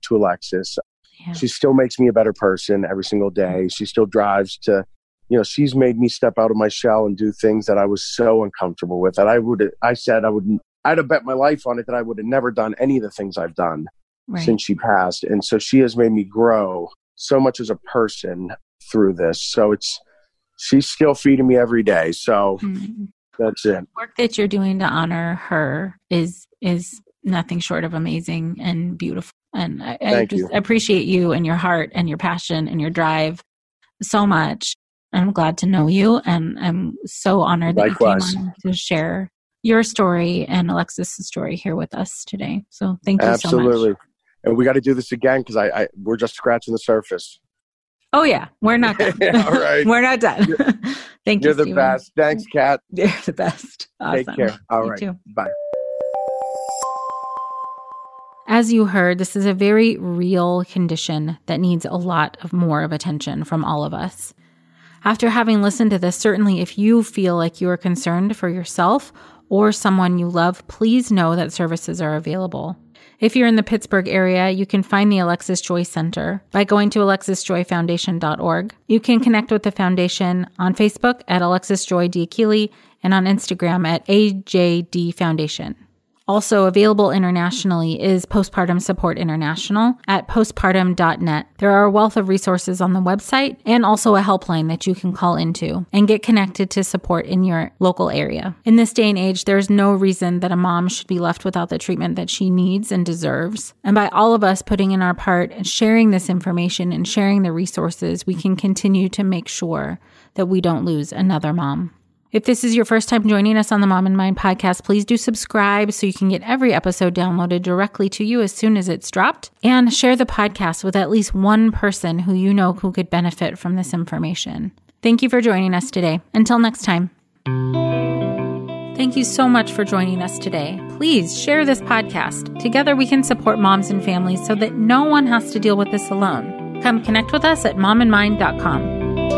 Speaker 2: to, alexis
Speaker 1: Yeah.
Speaker 2: she still makes me a better person every single day she still drives to you know she's made me step out of my shell and do things that i was so uncomfortable with that i would i said i would i'd have bet my life on it that i would have never done any of the things i've done
Speaker 1: Right.
Speaker 2: since she passed and so she has made me grow so much as a person through this so it's she's still feeding me every day so
Speaker 1: Mhm.
Speaker 2: That's it
Speaker 1: work that you're doing to honor her is is nothing short of amazing and beautiful and i, I just
Speaker 2: you.
Speaker 1: appreciate you and your heart and your passion and your drive so much i'm glad to know you and i'm so honored that
Speaker 2: Likewise.
Speaker 1: you came on to share your story and Alexis's story here with us today so thank you so much.
Speaker 2: absolutely and we got to do this again because I, I we're just scratching the surface
Speaker 1: oh yeah we're not done
Speaker 2: All right.
Speaker 1: we're not done thank
Speaker 2: you're
Speaker 1: you
Speaker 2: the
Speaker 1: Steven.
Speaker 2: best thanks kat
Speaker 1: you're the best awesome.
Speaker 2: take care all
Speaker 1: You
Speaker 2: right
Speaker 1: too.
Speaker 2: bye
Speaker 1: As you heard, this is a very real condition that needs a lot of more of attention from all of us. After having listened to this, certainly if you feel like you are concerned for yourself or someone you love, please know that services are available. If you're in the Pittsburgh area, you can find the Alexis Joy Center by going to alexisjoyfoundation.org. You can connect with the foundation on Facebook at Alexis Joy D'Achille and on Instagram at AJD Foundation. Also available internationally is Postpartum Support International at postpartum.net. There are a wealth of resources on the website and also a helpline that you can call into and get connected to support in your local area. In this day and age, there's no reason that a mom should be left without the treatment that she needs and deserves. And by all of us putting in our part and sharing this information and sharing the resources, we can continue to make sure that we don't lose another mom. If this is your first time joining us on the Mom and Mind podcast, please do subscribe so you can get every episode downloaded directly to you as soon as it's dropped. And share the podcast with at least one person who you know who could benefit from this information. Thank you for joining us today. Until next time. Thank you so much for joining us today. Please share this podcast. Together we can support moms and families so that no one has to deal with this alone. Come connect with us at momandmind.com.